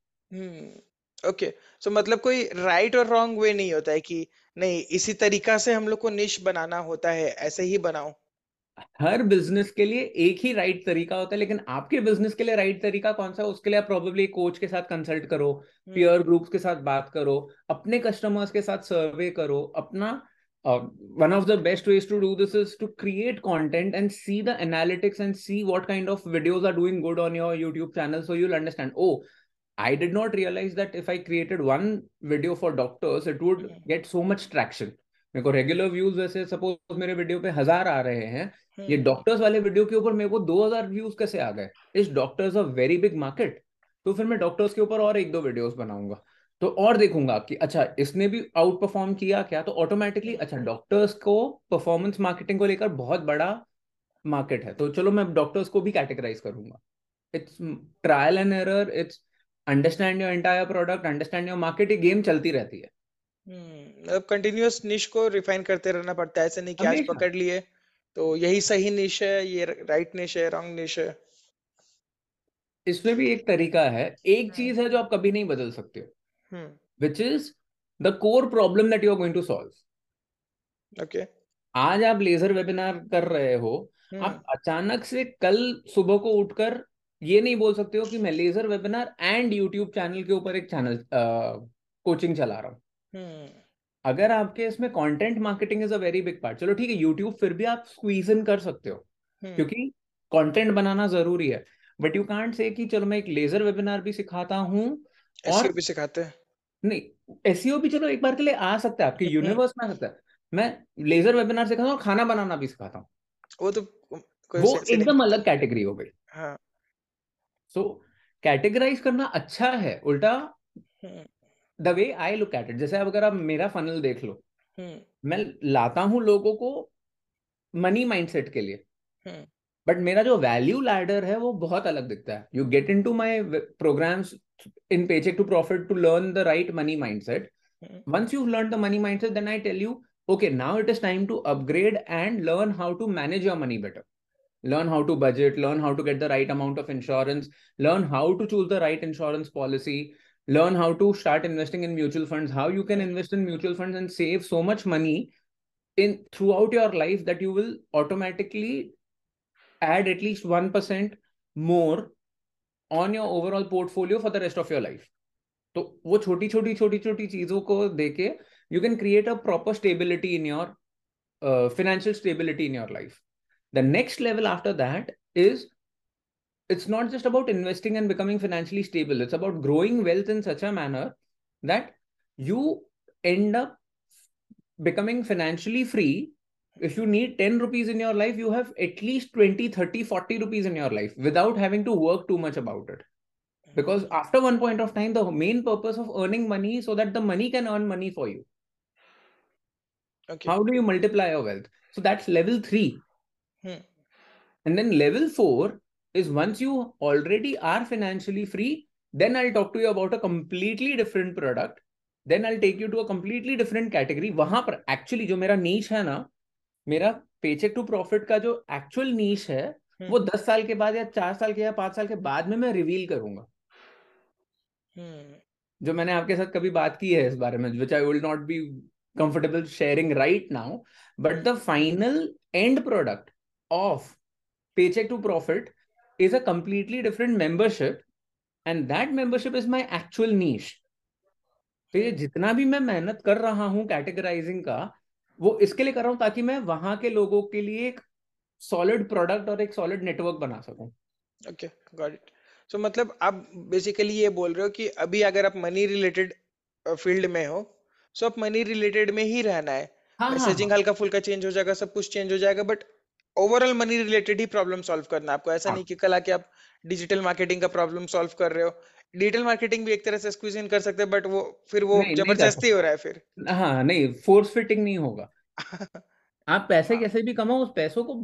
Okay so मतलब कोई right और wrong way नहीं होता है कि नहीं इसी तरीका से हम लोग को निश बनाना होता है ऐसे ही बनाओ। हर बिज़नेस के लिए एक ही राइट right तरीका होता है लेकिन आपके बिज़नेस के लिए राइट right तरीका कौन सा है उसके लिए आप प्रोबेबली कोच के साथ कंसल्ट करो पीयर ग्रुप्स के साथ बात करो अपने कस्टमर्स के साथ सर्वे करो अपना one of the best ways to do this is to create content and see the analytics and see what kind of videos are doing good on your YouTube channel so you'll understand oh I did not realize that if I created one video for doctors it would hmm get so much traction मेरे को regular views जैसे suppose मेरे video पे हज़ार आ रहे हैं ये हम्म doctors वाले वीडियो के ऊपर मेरे को 2000 व्यूज़ कैसे आ गए इस doctors a very big market तो फिर मैं डॉक्टर्स के ऊपर और एक दो वीडियोस बनाऊँगा तो और देखूँगा कि अच्छा इसने भी आउट परफॉर्म किया क्या? तो ऑटोमेटिकली अच्छा डॉक्टर्स को परफॉर्मेंस मार्केटिंग को लेकर बहुत बड़ा मार्केट है। तो चलो मैं डॉक्टर्स को भी कैटेगराइज करूँगा। It's trial and error it's understand your entire product understand your market ये गेम चलती रहती है। हम्म मतलब कंटिन्यूअस निश को रिफाइन करते रहना पड़ता है ऐसे नहीं कि आज पकड़ लिए तो यही सही निश है ये राइट निश है रॉन्ग निश है। इसमें भी एक तरीका है। एक हम्म चीज़ है जो आप कभी नहीं बदल सकते हो। हम्म which is the core problem that you are going to solve okay आज आप लेजर वेबिनार कर रहे हो हम्म आप अचानक से कल सुबह को उठकर ये नहीं बोल सकते हो कि मैं ledger webinar and YouTube channel के ऊपर एक चैनल कोचिंग चला रहा हूँ। हम्म अगर आपके इसमें content marketing is a very big part चलो ठीक है यूट्यूब फिर भी आप स्क्वीज इन कर सकते हो हम्म क्योंकि कंटेंट बनाना ज़रूरी है। बट यू कांट से कि चलो मैं एक लेजर वेबिनार भी सिखाता हूँ और भी सिखाते हैं। नहीं एसईओ भी चलो एक बार के लिए आ सकता है आपके हम्म। यूनिवर्स में आ सकता है। मैं लेजर वेबिनार सिखाता हूँ खाना बनाना भी सिखाता हूँ। वो तो कोई वो ही एकदम अलग कैटेगरी हो गई। हाँ। सो कैटेगराइज करना अच्छा है उल्टा हम्म। The way I look at it जैसे अगर आप मेरा फनल देख लो हम्म। मैं लाता हूँ लोगों को मनी माइंडसेट के लिए। हम्म। बट मेरा जो वैल्यू लैडर है वो बहुत अलग दिखता है। You get into my programs in paycheck to profit to learn the right money mindset. Mm-hmm. Once you've learned the money mindset, then I tell you, okay, now it is time to upgrade and learn how to manage your money better. Learn how to budget, learn how to get the right amount of insurance, learn how to choose the right insurance policy, learn how to start investing in mutual funds, how you can invest in mutual funds and save so much money in throughout your life that you will automatically add at least 1% more on your overall portfolio for the rest of your life तो वो छोटी छोटी छोटी छोटी चीजों को देके you can create a proper stability in your financial stability in your life the next level after that is it's not just about investing and becoming financially stable it's about growing wealth in such a manner that you end up becoming financially free if you need 10 rupees in your life you have at least 20 30 40 rupees in your life without having to work too much about it. Because mm-hmm. after one point of time the main purpose of earning money so that the money can earn money for you. Okay. How do you multiply your wealth? So that's level 3 hmm. and then level 4 is once you already are financially free then i'll talk to you about a completely different product. Then i'll take you to a completely different category. वहां पर actually जो मेरा niche है ना मेरा पेचे to profit का जो actual नीश है हम्म। वो दस साल के बाद या चार साल के या पाँच साल के बाद में मैं रिवील करूँगा। हम्म। जो मैंने आपके साथ कभी बात की है इस बारे में which I will not be comfortable sharing right now but the final end product of paycheck to profit is a completely different membership and that membership is my actual niche तो ये जितना भी मैं मेहनत कर रहा हूँ कैटेगराइजिंग का वो इसके लिए कर रहा हूँ ताकि मैं वहाँ के लोगों के लिए एक सॉलिड प्रोडक्ट और एक सॉलिड नेटवर्क बना सकूँ। ओके गॉट इट सो मतलब आप बेसिकली ये बोल रहे हो कि अभी अगर आप मनी रिलेटेड फ़ील्ड में हो सो आप मनी रिलेटेड में ही रहना है। मैसेजिंग हाँ हल्का फुल्का चेंज हो जाएगा सब कुछ चेंज हो जाएगा बट ओवरऑल मनी रिलेटेड ही प्रॉब्लम सॉल्व करना है। आपको ऐसा हाँ। नहीं कि कल आके आप डिजिटल मार्केटिंग का प्रॉब्लम सॉल्व कर रहे हो डिजिटल मार्केटिंग भी एक तरह से स्क्वीज इन कर सकते हैं बट वो फिर वो कर ज़बरदस्ती हो रहा है फिर। हाँ नहीं फोर्स फिटिंग नहीं होगा। आप पैसे हाँ। कैसे भी कमाओ उस पैसों को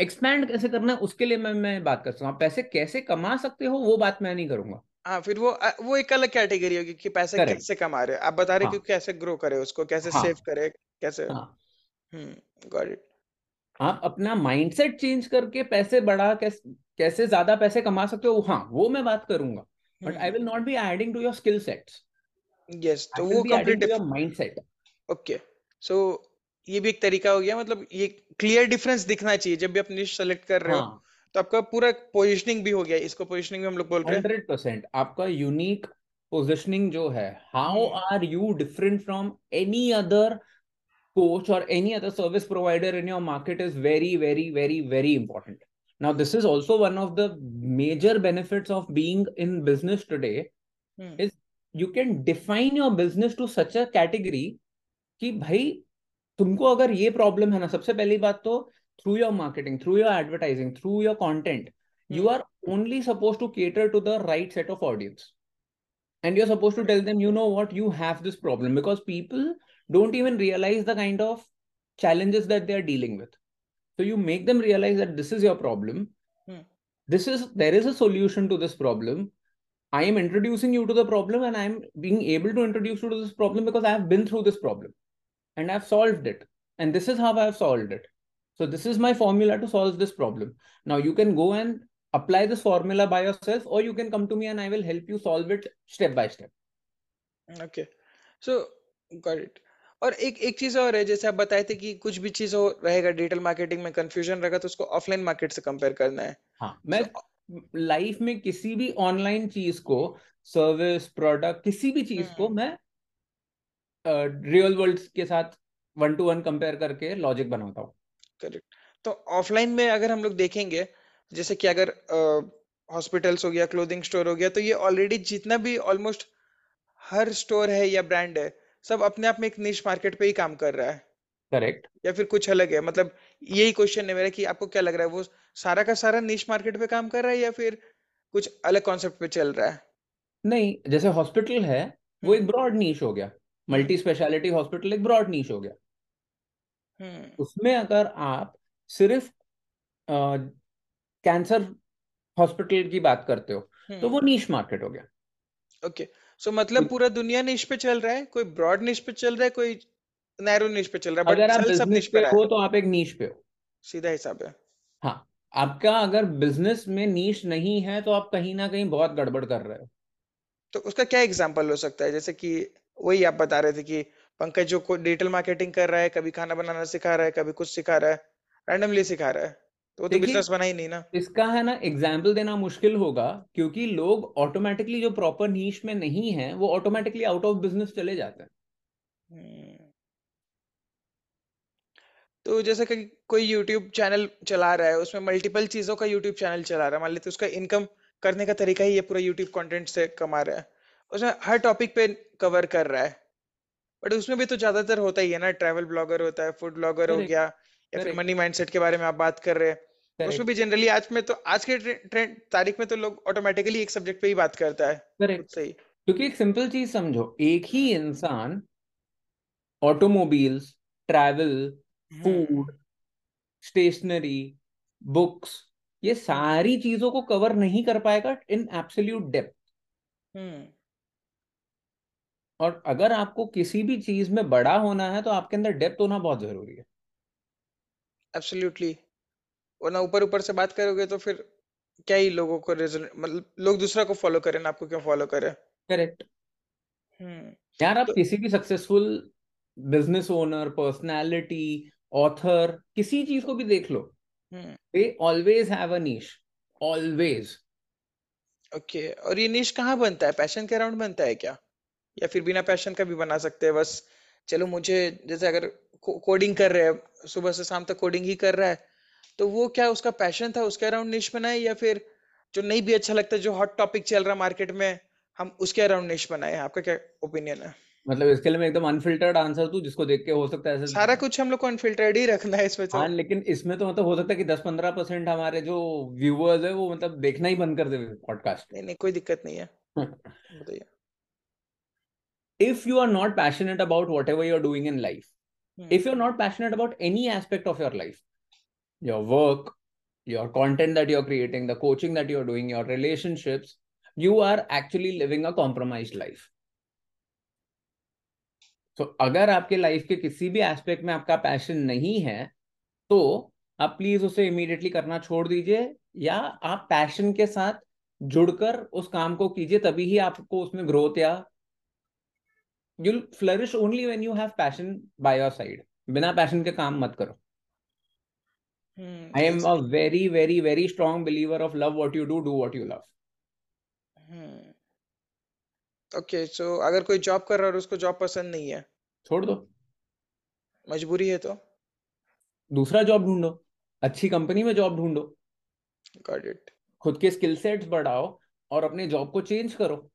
एक्सपैंड कैसे करना है उसके लिए मैं मैं बात कर सकता हूँ। आप पैसे कैसे कमा सकते हो वो बात मैं नहीं करूँगा। हाँ फिर वो वो एक अलग कैटेगरी होगी कि पैसे करेक्ट कैसे कमा रहे आप बता रहे हो कि कैसे ग्रो करे उसको कैसे सेव हाँ करे कैसे? हाँ। हम्म गॉट इट आप अपना माइंडसेट चेंज करके पैसे बढ़ा कैसे कैसे ज़्यादा पैसे कमा सकते हो हाँ वो मैं बात करूँगा। But I will not be adding to your skill sets yes I तो वो complete your mindset okay so ये भी एक तरीका हो गया मतलब ये क्लियर डिफरेंस दिखना चाहिए जब भी आप निश सेलेक्ट कर रहे हो हाँ। तो आपका पूरा पोजीशनिंग भी हो गया इसको पोजीशनिंग भी हम लोग बोल रहे हैं। हंड्रेड परसेंट आपका यूनिक पोजिशनिंग जो है how are you different from any other coach or any other service provider in your market is very very very very important now this is also one of the major benefits of being in business today hmm is you can define your business to such a category कि भाई तुमको अगर ये problem है ना सबसे पहली बात तो through your marketing through your advertising through your content you hmm are only supposed to cater to the right set of audience and you're supposed to tell them you know what you have this problem because people don't even realize the kind of challenges that they are dealing with So you make them realize that this is your problem. Hmm. This is there is a solution to this problem. I am introducing you to the problem and I'm being able to introduce you to this problem because I have been through this problem and I've solved it. And this is how I've solved it. So this is my formula to solve this problem. Now you can go and apply this formula by yourself or you can come to me and I will help you solve it step by step. Okay. So got it. और एक एक चीज़ और है जैसे आप बताए थे कि कुछ भी चीज़ हो रहेगा डिजिटल मार्केटिंग में कंफ्यूजन रहेगा तो उसको ऑफलाइन मार्केट से कंपेयर करना है। हाँ मैं लाइफ में किसी भी ऑनलाइन चीज़ को सर्विस प्रोडक्ट किसी भी चीज़ को हम्म। मैं रियल uh, वर्ल्ड के साथ वन टू वन कंपेयर करके लॉजिक बनाता हूँ। करेक्ट तो ऑफलाइन में अगर हम लोग देखेंगे जैसे कि अगर हॉस्पिटल्स uh, हो गया क्लोथिंग स्टोर हो गया तो ये ऑलरेडी जितना भी ऑलमोस्ट हर स्टोर है या ब्रांड है सब अपने आप में एक निश मार्केट पे ही काम कर रहा है। करेक्ट या फिर कुछ अलग है मतलब यही क्वेश्चन है मेरा कि आपको क्या लग रहा है वो सारा का सारा निश मार्केट पे काम कर रहा है या फिर कुछ अलग कॉन्सेप्ट पे चल रहा है? नहीं जैसे हॉस्पिटल है वो एक हम्म। ब्रॉड नीश हो गया। मल्टी स्पेशलिटी हॉस्पिटल एक ब्रॉड नीश हो गया। हम्म। उसमें अगर आप सिर्फ़ कैंसर हॉस्पिटल की बात करते हो तो वो हम्म। नीश मार्केट हो गया। ओके सो so, मतलब पूरा दुनिया निश पे चल रहा है कोई ब्रॉड निश पे चल रहा है कोई नैरो निश पे चल रहा है अगर आप सब निश पे हो। तो आप एक नीश पे हो। सीधा हिसाब है। हाँ आपका अगर बिज़नेस में नीश नहीं है तो आप कहीं ना कहीं बहुत गड़बड़ कर रहे हो। तो उसका क्या एग्जांपल हो सकता है? जैसे कि वही आप बता रहे थे कि पंकज जो कोई डिजिटल मार्केटिंग कर रहा है कभी खाना बनाना सिखा रहा है कभी कुछ सिखा रहा है रैंडमली सिखा रहा है। तो तो बिज़नेस बना ही नहीं ना। इसका है ना एग्ज़ाम्पल देना मुश्किल होगा क्योंकि लोग ऑटोमेटिकली जो प्रॉपर नीश में नहीं है वो ऑटोमेटिकली आउट ऑफ़ बिज़नेस चले जाते हैं। हम्म, तो जैसे कि कोई यूट्यूब चैनल चला रहा है उसमें मल्टीपल चीज़ों का यूट्यूब चैनल चला रहा है मान लेते उसका इनकम करने का तरीका ही ये पूरा यूट्यूब कंटेंट से कमा रहा है। उसमें हर टॉपिक पे कवर कर रहा है बट उसमें भी तो ज़्यादातर होता ही है ना ट्रैवल ब्लॉगर होता है फ़ूड ब्लॉगर हो गया या फिर मनी माइंडसेट के बारे में आप बात कर रहे हैं। उसमें भी जनरली आज में तो आज के ट्रेंड तारीख में तो लोग ऑटोमेटिकली एक सब्जेक्ट पे ही बात करता है। खुद करेक्ट से क्योंकि एक सिंपल चीज़ समझो एक ही इंसान automobiles travel food stationery books ये सारी चीज़ों को कवर नहीं कर पाएगा इन एब्सोल्यूट डेप्थ और अगर आपको किसी भी चीज़ में बड़ा होना है तो आपके अंदर डेप्थ होना बहुत ज़रूरी है। एब्सोल्युटली वरना ऊपर ऊपर से बात करोगे तो फिर क्या ही लोगों को रेजोन मतलब लोग दूसरा को फॉलो करें ना आपको क्यों फॉलो करें? करेक्ट हम्म यार आप तो किसी भी successful business owner personality author किसी चीज़ को भी देख लो। They always have a niche always okay और ये निश कहाँ बनता है? पैशन के अराउंड बनता है क्या? या फिर बिना पैशन का भी बना सकते हैं बस? चलो मुझे जैसे अगर को, कोडिंग कर रहे हैं सुबह से शाम तक कोडिंग ही कर रहा है। तो वो क्या उसका पैशन था उसके अराउंड निश बनाए या फिर जो नहीं भी अच्छा लगता जो हॉट टॉपिक चल रहा है मार्केट में हम उसके अराउंड निश बनाए आपका क्या ओपिनियन है? मतलब इसके लिए मैं एकदम अनफिल्टर्ड आंसर दूँ जिसको देख के हो सकता है सारा कुछ हम लोग को अनफिल्टर्ड ही रखना है इसमें तो। हाँ लेकिन इसमें तो मतलब हो सकता है कि दस पंद्रह परसेंट हमारे जो व्यूअर्स है वो मतलब देखना ही बंद कर दे पॉडकास्ट नहीं नहीं कोई दिक्कत नहीं है। बताइए। If you are not passionate about whatever you're doing in life hmm if you're not passionate about any aspect of your life your work your content that you're creating the coaching that you're doing your relationships you are actually living a compromised life तो अगर आपके life के किसी भी aspect में आपका passion नहीं है तो आप प्लीज़ उसे इमीडिएटली करना छोड़ दीजिए या आप पैशन के साथ जुड़कर उस काम को कीजिए तभी ही आपको उसमें ग्रोथ या you'll flourish only when you have passion by your side. बिना पैशन के काम मत करो। आई I ये am a सही very very very strong believer of love what you do do what you love. Hmm okay so अगर कोई job कर रहा है और उसको जॉब पसंद नहीं है? छोड़ दो। मजबूरी है तो? दूसरा जॉब ढूंढो। अच्छी कंपनी में जॉब ढूंढो। गॉट इट खुद के स्किल सेट्स बढ़ाओ और अपने जॉब को चेंज करो।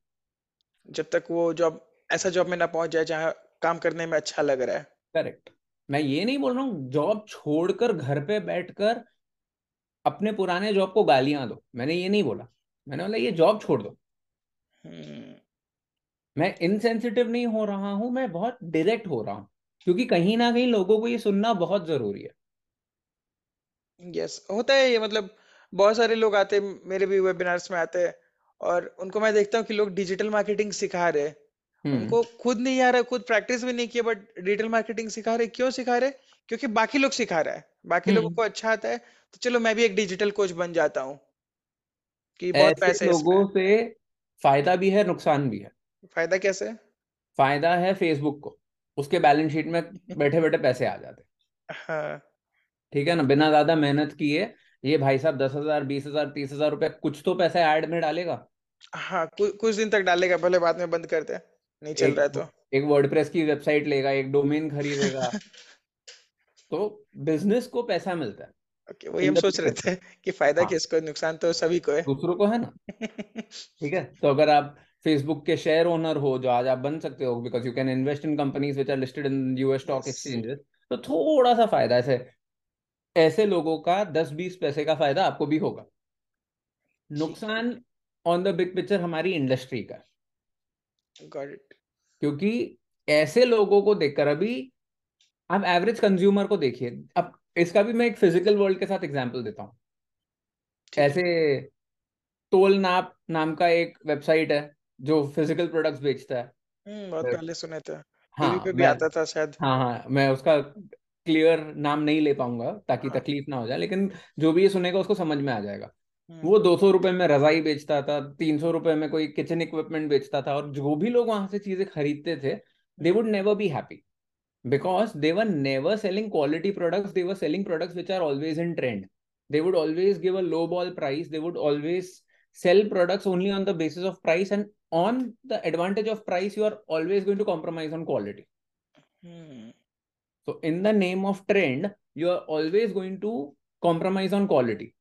जब तक वो जॉब ऐसा जॉब में ना पहुँच जाए जहाँ काम करने में अच्छा लग रहा है। करेक्ट। मैं ये नहीं बोल रहा हूँ जॉब छोड़कर घर पे बैठकर अपने पुराने जॉब को गालियाँ दो। मैंने ये नहीं बोला। मैंने बोला ये जॉब छोड़ दो। हम्म। मैं इनसेंसिटिव नहीं हो रहा हूँ मैं बहुत डायरेक्ट हो रहा हूँ क्योंकि कहीं ना कहीं लोगों को ये सुनना बहुत ज़रूरी है। यस yes, होता है ये मतलब बहुत सारे लोग आते मेरे भी वेबिनार्स में आते हैं और उनको मैं देखता हूँ कि लोग डिजिटल मार्केटिंग सिखा रहे हैं। उनको खुद नहीं आ रहा है खुद प्रैक्टिस भी नहीं किया बट डिजिटल मार्केटिंग सिखा रहे क्यों सिखा रहे? क्योंकि बाकी लोग सिखा रहा है। बाकी लोगों हम्म। को अच्छा आता है तो चलो मैं भी एक डिजिटल कोच बन जाता हूँ कि बहुत ऐसे पैसे हैं लोगों से फ़ायदा भी है नुकसान भी है। फ़ायदा कैसे? फ़ायदा है फेसबुक को उसके बैलेंस शीट में बैठे बैठे पैसे आ जाते हाँ। ठीक है ना? बिना ज़्यादा मेहनत किए ये भाई साहब दस हज़ार बीस हज़ार तीस हज़ार रुपए कुछ तो पैसा ऐड में डालेगा। हाँ कु, कुछ दिन तक डालेगा भले बाद में बंद करते दे। नहीं चल रहा है तो। एक वर्डप्रेस की वेबसाइट लेगा एक डोमेन खरीदेगा। तो बिज़नेस को पैसा मिलता है। ओके okay, वही हम सोच रहे थे कि फ़ायदा हाँ। किसको है, नुकसान तो सभी को है। दूसरों को है ना? ठीक है तो अगर आप फेसबुक के शेयर ओनर हो जो आज आप बन सकते हो because you can invest in companies which are listed in US stock exchanges तो थोड़ा सा फ़ायदा ऐसे ऐसे लोगों का दस बीस पैसे का फ़ायदा आपको भी होगा। नुकसान ऑन द बिग पिक्चर हमारी इंडस्ट्री का इट क्योंकि ऐसे लोगों को देखकर अभी आप एवरेज कंज्यूमर को देखिए। अब इसका भी मैं एक फ़िज़िकल वर्ल्ड के साथ एग्जांपल देता हूँ। ऐसे तोल नाप नाम का एक वेबसाइट है जो फ़िज़िकल प्रोडक्ट्स बेचता है। हम्म बहुत पहले सुने थे। हाँ टीवी पे भी मैं आता था शायद। हाँ हाँ मैं उसका क्लियर नाम नहीं ले पाऊँगा ताकि हाँ। तकलीफ़ ना हो जाए लेकिन जो भी ये सुनेगा उसको समझ में आ जाएगा। वो हम्म। दो सौ रुपए में रजाई बेचता था तीन सौ रुपये में कोई किचन इक्विपमेंट बेचता था और जो भी लोग वहाँ से चीज़ें खरीदते थे they would never be happy because they were never selling quality products they were selling products which are always in trend they would always give a low ball price they would always sell products only on the basis of price and on the advantage of price you are always going to compromise on quality so in the name of trend you are always going to compromise on quality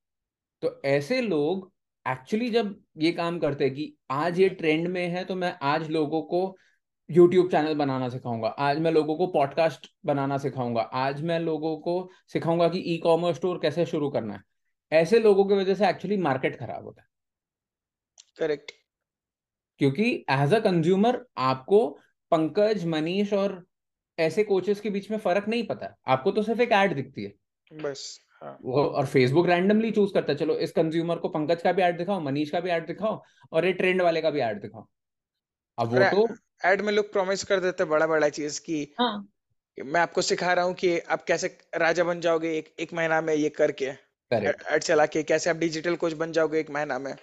तो ऐसे लोग actually जब ये काम करते हैं कि आज ये ट्रेंड में है तो मैं आज लोगों को यूट्यूब चैनल बनाना सिखाऊँगा आज मैं लोगों को पॉडकास्ट बनाना सिखाऊँगा आज मैं लोगों को सिखाऊँगा कि ई कॉमर्स स्टोर कैसे शुरू करना है। ऐसे लोगों की वजह से एक्चुअली मार्केट खराब होता है। करेक्ट क्योंकि एज अ कंज्यूमर आपको पंकज मनीष और ऐसे कोचेस के बीच में फ़र्क नहीं पता आपको तो सिर्फ़ एक ऐड दिखती है। बस। हाँ। वो और फेसबुक रैंडमली चूज़ करता है चलो इस कंज्यूमर को पंकज का भी ऐड दिखाओ मनीष का भी ऐड दिखाओ और ये ट्रेंड वाले का भी ऐड दिखाओ। अब वो तो एड में लोग प्रॉमिस कर देते हैं बड़ा बड़ा चीज़ की। हाँ। मैं आपको सिखा रहा हूँ कि आप कैसे राजा बन जाओगे एक एक महीना में ये करके। ऐड चला के कैसे आप डिजिटल कोच बन जाओगे एक महीना में।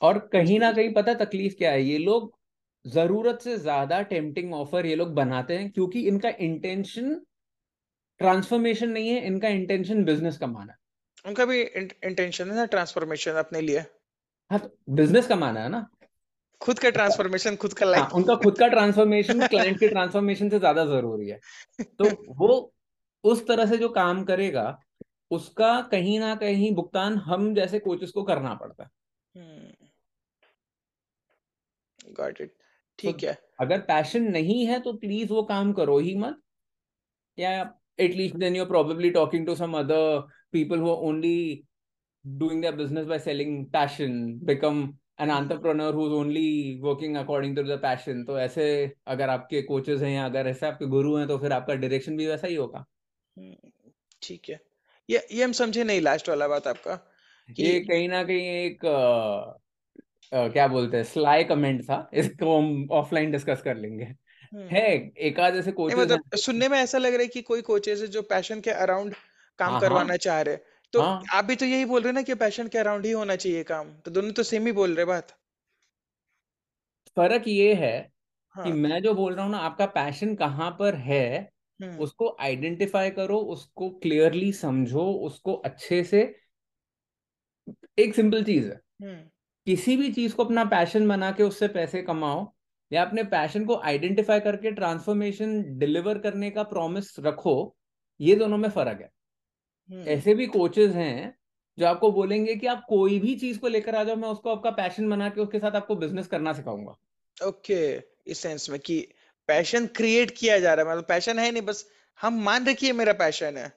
और कहीं ना कहीं पता तकलीफ़ क्या है? ये लोग ज़रूरत से ज़्यादा टेम्पटिंग ऑफ़र ये लोग बनाते हैं क्योंकि इनका इंटेंशन ट्रांसफॉर्मेशन नहीं है इनका इंटेंशन बिज़नेस कमाना उनका भी इंटेंशन है ना ट्रांसफॉर्मेशन अपने लिए। हाँ तो बिज़नेस कमाना है ना। खुद का ट्रांसफॉर्मेशन खुद का लाइफ हाँ उनका खुद का ट्रांसफॉर्मेशन क्लाइंट के ट्रांसफॉर्मेशन से ज़्यादा ज़रूरी है। तो वो उस तरह से जो काम करेगा उसका कहीं ना कहीं भुगतान हम जैसे कोचेस को करना पड़ता है। गॉट इट तो ठीक है। अगर पैशन नहीं है तो प्लीज़ वो काम करो ही मत। या at least then you're probably talking to some other people who are only doing their business by selling passion become an entrepreneur who's only working according to the passion तो ऐसे अगर आपके कोचेस हैं या अगर ऐसे आपके गुरु हैं तो फिर आपका डायरेक्शन भी वैसा ही होगा हम्म, ठीक है ये ये हम समझे नहीं लास्ट वाला बात आपका ये कि कहीं ना कहीं एक अ, अ, क्या बोलते हैं स्लाई कमेंट था इसको हम ऑफलाइन डिस्कस कर लेंगे हम्म, है एक आध ऐसे कोचेस मतलब हैं। सुनने में ऐसा लग रहा है कि कोई कोचेस है जो पैशन के अराउंड काम हाँ हाँ। करवाना चाह रहे तो हाँ। आप भी तो यही बोल रहे हैं ना कि पैशन के अराउंड ही होना चाहिए काम। तो दोनों तो सेम ही बोल रहे बात। फ़र्क ये है कि हाँ। मैं जो बोल रहा हूँ ना आपका पैशन कहाँ पर है हम्म। उसको आइडेंटिफाई करो उसको क्लियरली समझो उसको अच्छे से एक सिंपल चीज़ है। हम्म। किसी भी चीज़ को अपना पैशन बना के उससे पैसे कमाओ या अपने पैशन को आइडेंटिफाई करके ट्रांसफॉर्मेशन डिलीवर करने का प्रॉमिस रखो ये दोनों में फ़र्क है। हम्म। ऐसे भी कोचेस हैं जो आपको बोलेंगे कि आप कोई भी चीज़ को लेकर आ जाओ मैं उसको आपका पैशन बना के उसके साथ आपको बिज़नेस करना सिखाऊँगा। ओके okay, इस सेंस में कि पैशन क्रिएट किया जा रहा है मतलब पैशन है नहीं बस हम मान ये मेरा पैशन है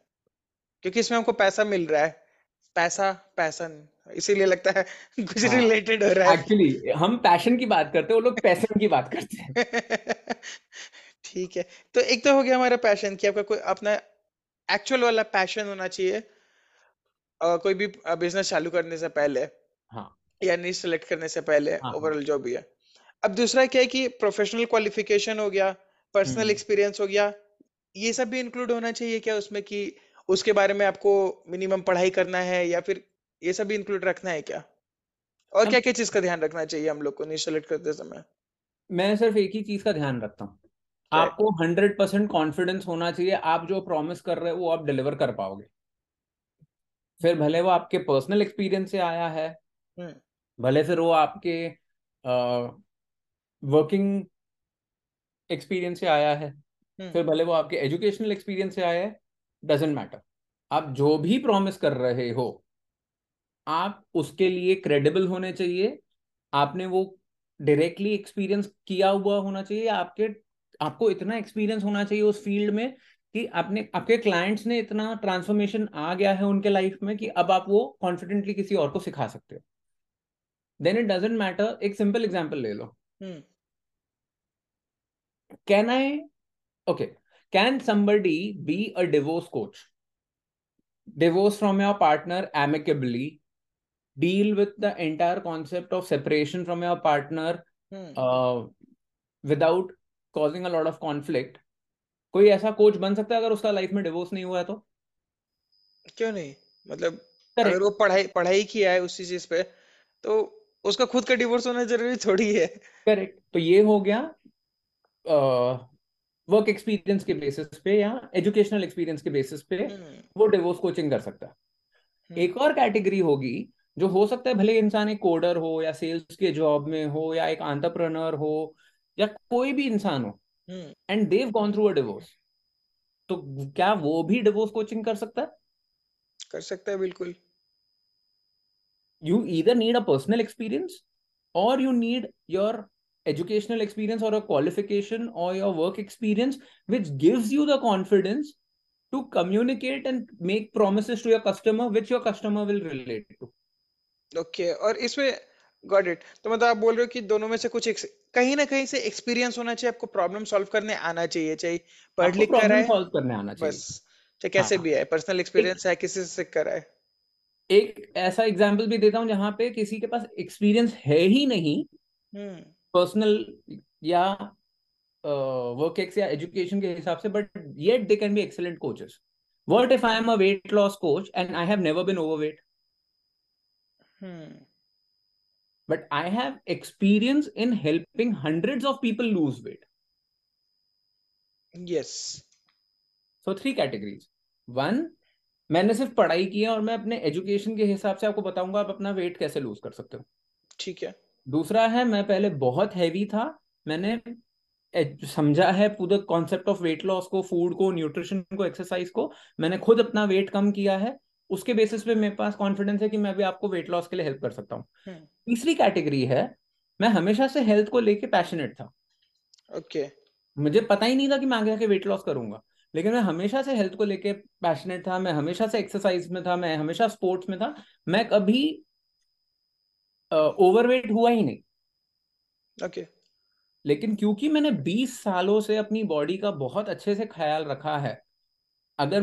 क्योंकि इसमें हमको पैसा मिल रहा है। पैसा पैसन इसीलिए लगता है कुछ हाँ। रिलेटेड हो रहा है। एक्चुअली हम पैशन की बात करते हैं वो लोग पैसन की बात करते हैं। ठीक है तो एक तो हो गया हमारा पैशन कि आपका कोई अपना एक्चुअल वाला पैशन होना चाहिए अ, कोई भी बिज़नेस चालू करने से पहले हाँ। या नहीं सिलेक्ट करने से पहले हाँ हाँ। ओवरऑल जो भी है। अब दूसरा क्या है कि प्रोफेशनल क्वालिफिकेशन हो गया पर्सनल हम्म। एक्सपीरियंस हो गया ये सब भी इंक्लूड होना चाहिए क्या उसमें कि उसके बारे में आपको मिनिमम पढ़ाई करना है या फिर ये सब भी इंक्लूड रखना है क्या? और क्या क्या चीज़ का ध्यान रखना चाहिए हम लोग को नहीं करते समय? मैं सिर्फ़ एक ही चीज़ का ध्यान रखता हूँ। आपको हंड्रेड परसेंट कॉन्फिडेंस होना चाहिए आप जो प्रॉमिस कर रहे हो वो आप डिलीवर कर पाओगे। फिर भले वो आपके पर्सनल एक्सपीरियंस से आया है हम्म। भले फिर वो आपके वर्किंग एक्सपीरियंस से आया है हम्म। फिर भले वो आपके एजुकेशनल एक्सपीरियंस से आया है डजेंट मैटर आप जो भी प्रॉमिस कर रहे हो आप उसके लिए क्रेडिबल होने चाहिए। आपने वो डायरेक्टली एक्सपीरियंस किया हुआ होना चाहिए। आपके आपको इतना एक्सपीरियंस होना चाहिए उस फ़ील्ड में कि आपने आपके क्लाइंट्स ने इतना ट्रांसफॉर्मेशन आ गया है उनके लाइफ में कि अब आप वो कॉन्फिडेंटली किसी और को सिखा सकते हो। देन इट डजेंट मैटर एक सिंपल एग्ज़ाम्पल ले लो। Can I okay, can somebody be a divorce coach? Divorce from your partner amicably, deal with the entire concept of separation from your partner hmm uh, without causing a lot of conflict. कोई ऐसा coach बन सकता है अगर उसका life में divorce नहीं हुआ है तो? क्यों नहीं? मतलब अगर वो पढ़ाई पढ़ाई किया है उसी चीज़ पे तो उसका खुद का डिवोर्स होना ज़रूरी थोड़ी है। करेक्ट तो ये हो गया वर्क एक्सपीरियंस के बेसिस पे या एजुकेशनल एक्सपीरियंस के बेसिस पे हम्म वो डिवोर्स कोचिंग कर सकता है। हम्म एक और कैटेगरी होगी जो हो सकता है भले इंसान एक कोडर हो या सेल्स के जॉब में हो या एक आंट्रप्रनर हो या कोई भी इंसान हो and they've gone through a divorce तो क्या वो भी डिवोर्स कोचिंग कर सकता है? कर सकता है बिल्कुल। You either need a personal experience or you need your educational experience or qualification or your work experience which give you the confidence to communicate and make promise to your customer which your customer will relate to okay और इसमें got it तो मतलब आप बोल रहे हो कि दोनों में से कुछ कहीं ना कहीं से एक्सपीरियंस होना चाहिए आपको प्रॉब्लम सॉल्व करने आना चाहिए चाहे पढ़ लिख कर प्रॉब्लम आए सॉल्व करने आना चाहिए। बस चाहे कैसे हाँ भी है। पर्सनल एक्सपीरियंस है किसी से सीख कर आए। एक ऐसा एग्ज़ाम्पल भी देता हूँ जहाँ पे किसी के पास एक्सपीरियंस है ही नहीं। हम्म। पर्सनल या वर्क एक्स या एजुकेशन के हिसाब से but yet they can be excellent coaches what if I am a weight loss coach and i have never been overweight? Hmm but i have experience in helping hundreds of people lose weight. Yes so three categories. One मैंने सिर्फ़ पढ़ाई की है और मैं अपने education के हिसाब से आपको बताऊँगा आप अपना वेट कैसे लूज कर सकते हो। ठीक है। दूसरा है मैं पहले बहुत हैवी था मैंने समझा है पूरा कॉन्सेप्ट ऑफ़ वेट लॉस को फ़ूड को न्यूट्रिशन को एक्सरसाइज को मैंने खुद अपना वेट कम किया है। उसके बेसिस पे मेरे पास कॉन्फिडेंस है कि मैं भी आपको वेट लॉस के लिए हेल्प कर सकता हूँ। हम्म। तीसरी कैटेगरी है मैं हमेशा से हेल्थ को लेके पैशनेट था। ओके मुझे पता ही नहीं था कि मैं आगे जाके वेट लॉस करूँगा। लेकिन मैं हमेशा से हेल्थ को लेके पैशनेट था मैं हमेशा से एक्सरसाइज में था मैं हमेशा स्पोर्ट्स में था मैं कभी ओवरवेट हुआ ही नहीं। ओके लेकिन क्योंकि मैंने 20 सालों से अपनी बॉडी का बहुत अच्छे से ख्याल रखा है अगर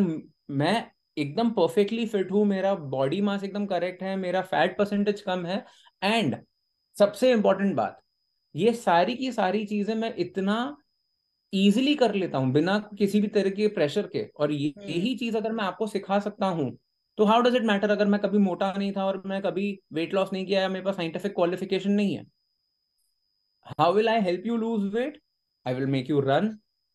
मैं एकदम परफेक्टली फिट हूँ मेरा बॉडी मास एकदम करेक्ट है मेरा फैट परसेंटेज कम है एंड सबसे इंपॉर्टेंट बात ये सारी की सारी चीज़ें मैं इतना इजीली कर लेता हूँ बिना किसी भी तरह के प्रेशर के और ये हम्म। यही चीज़ अगर मैं आपको सिखा सकता हूँ तो हाउ डज इट मैटर अगर मैं कभी मोटा नहीं था और मैं कभी वेट लॉस नहीं किया या मेरे पास साइंटिफिक क्वालिफिकेशन नहीं है? How will i help you lose weight? I will make you run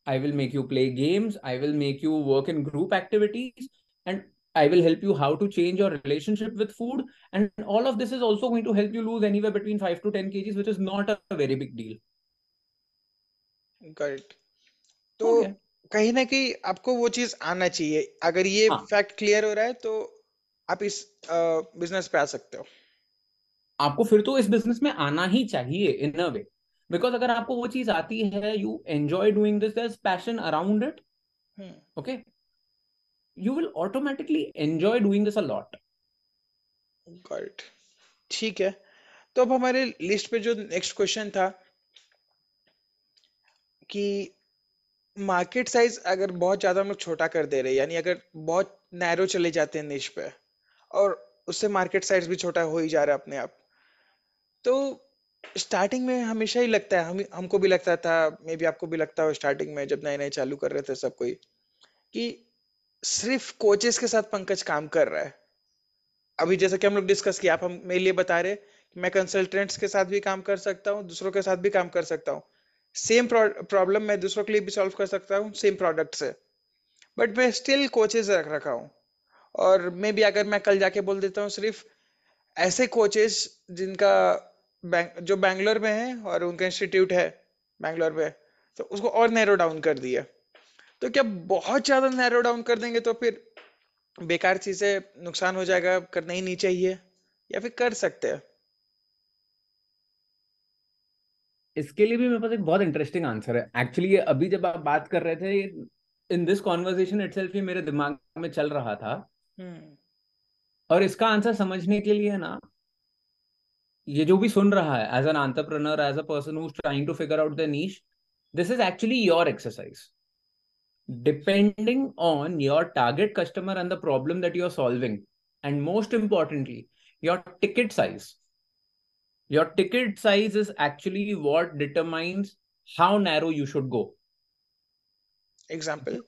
i will make you play games i will make you work in group activities and i will help you how to change your relationship with food and all of this is also going to help you lose anywhere between 5 to 10 kgs which is not a very big deal it हो तो गया कहीं ना कहीं आपको वो चीज़ आना चाहिए अगर ये हाँ फैक्ट क्लियर हो रहा है तो आप इस बिज़नेस पे आ सकते हो आपको फिर तो इस बिज़नेस में आना ही चाहिए इन अ वे बिकॉज़ अगर आपको वो चीज़ आती है you enjoy doing this their passion around it hmm okay you will automatically enjoy doing this a lot. Got it ठीक है। तो अब हमारे लिस्ट पे जो नेक्स्ट क्वेश्चन था, कि मार्केट साइज़ अगर बहुत ज़्यादा हम लोग छोटा कर दे रहे हैं, यानी अगर बहुत नैरो चले जाते हैं निश पे, और उससे मार्केट साइज़ भी छोटा हो ही जा रहा है अपने आप। तो स्टार्टिंग में हमेशा ही लगता है, हम, हमको भी लगता था मे बी आपको भी लगता हो स्टार्टिंग में जब नए नए चालू कर रहे थे सब कोई, कि सिर्फ़ कोचेस के साथ पंकज काम कर रहा है। अभी जैसा कि हम लोग डिस्कस किया, आप हम, मेरे लिए बता रहे कि मैं कंसल्टेंट्स के साथ भी काम कर सकता हूँ, दूसरों के साथ भी काम कर सकता हूँ। सेम प्रॉब्लम मैं दूसरों के लिए भी सॉल्व कर सकता हूँ सेम प्रोडक्ट से। बट मैं स्टिल कोचेस रख रखा हूँ। और मे भी अगर मैं कल जाके बोल देता हूँ, सिर्फ़ ऐसे कोचेस जिनका बैंक जो बैंगलोर में है और उनका इंस्टीट्यूट है बैंगलोर में तो उसको और नैरो डाउन कर दिया। तो क्या बहुत ज़्यादा नैरो डाउन कर देंगे तो फिर बेकार चीज़ें नुकसान हो जाएगा करना ही नहीं चाहिए या फिर कर सकते हैं। इसके लिए भी मेरे पास एक बहुत इंटरेस्टिंग आंसर है। एक्चुअली अभी जब आप बात कर रहे थे इन दिस कॉन्वर्जेशन इटसेल्फ ही मेरे दिमाग में चल रहा था। हम्म। और इसका आंसर समझने के लिए ना ये जो भी सुन रहा है as an entrepreneur as a person who trying to figure out the niche this is actually your exercise depending on your target customer and the problem that you're solving and most importantly your ticket size your ticket size is actually what determines how narrow you should go example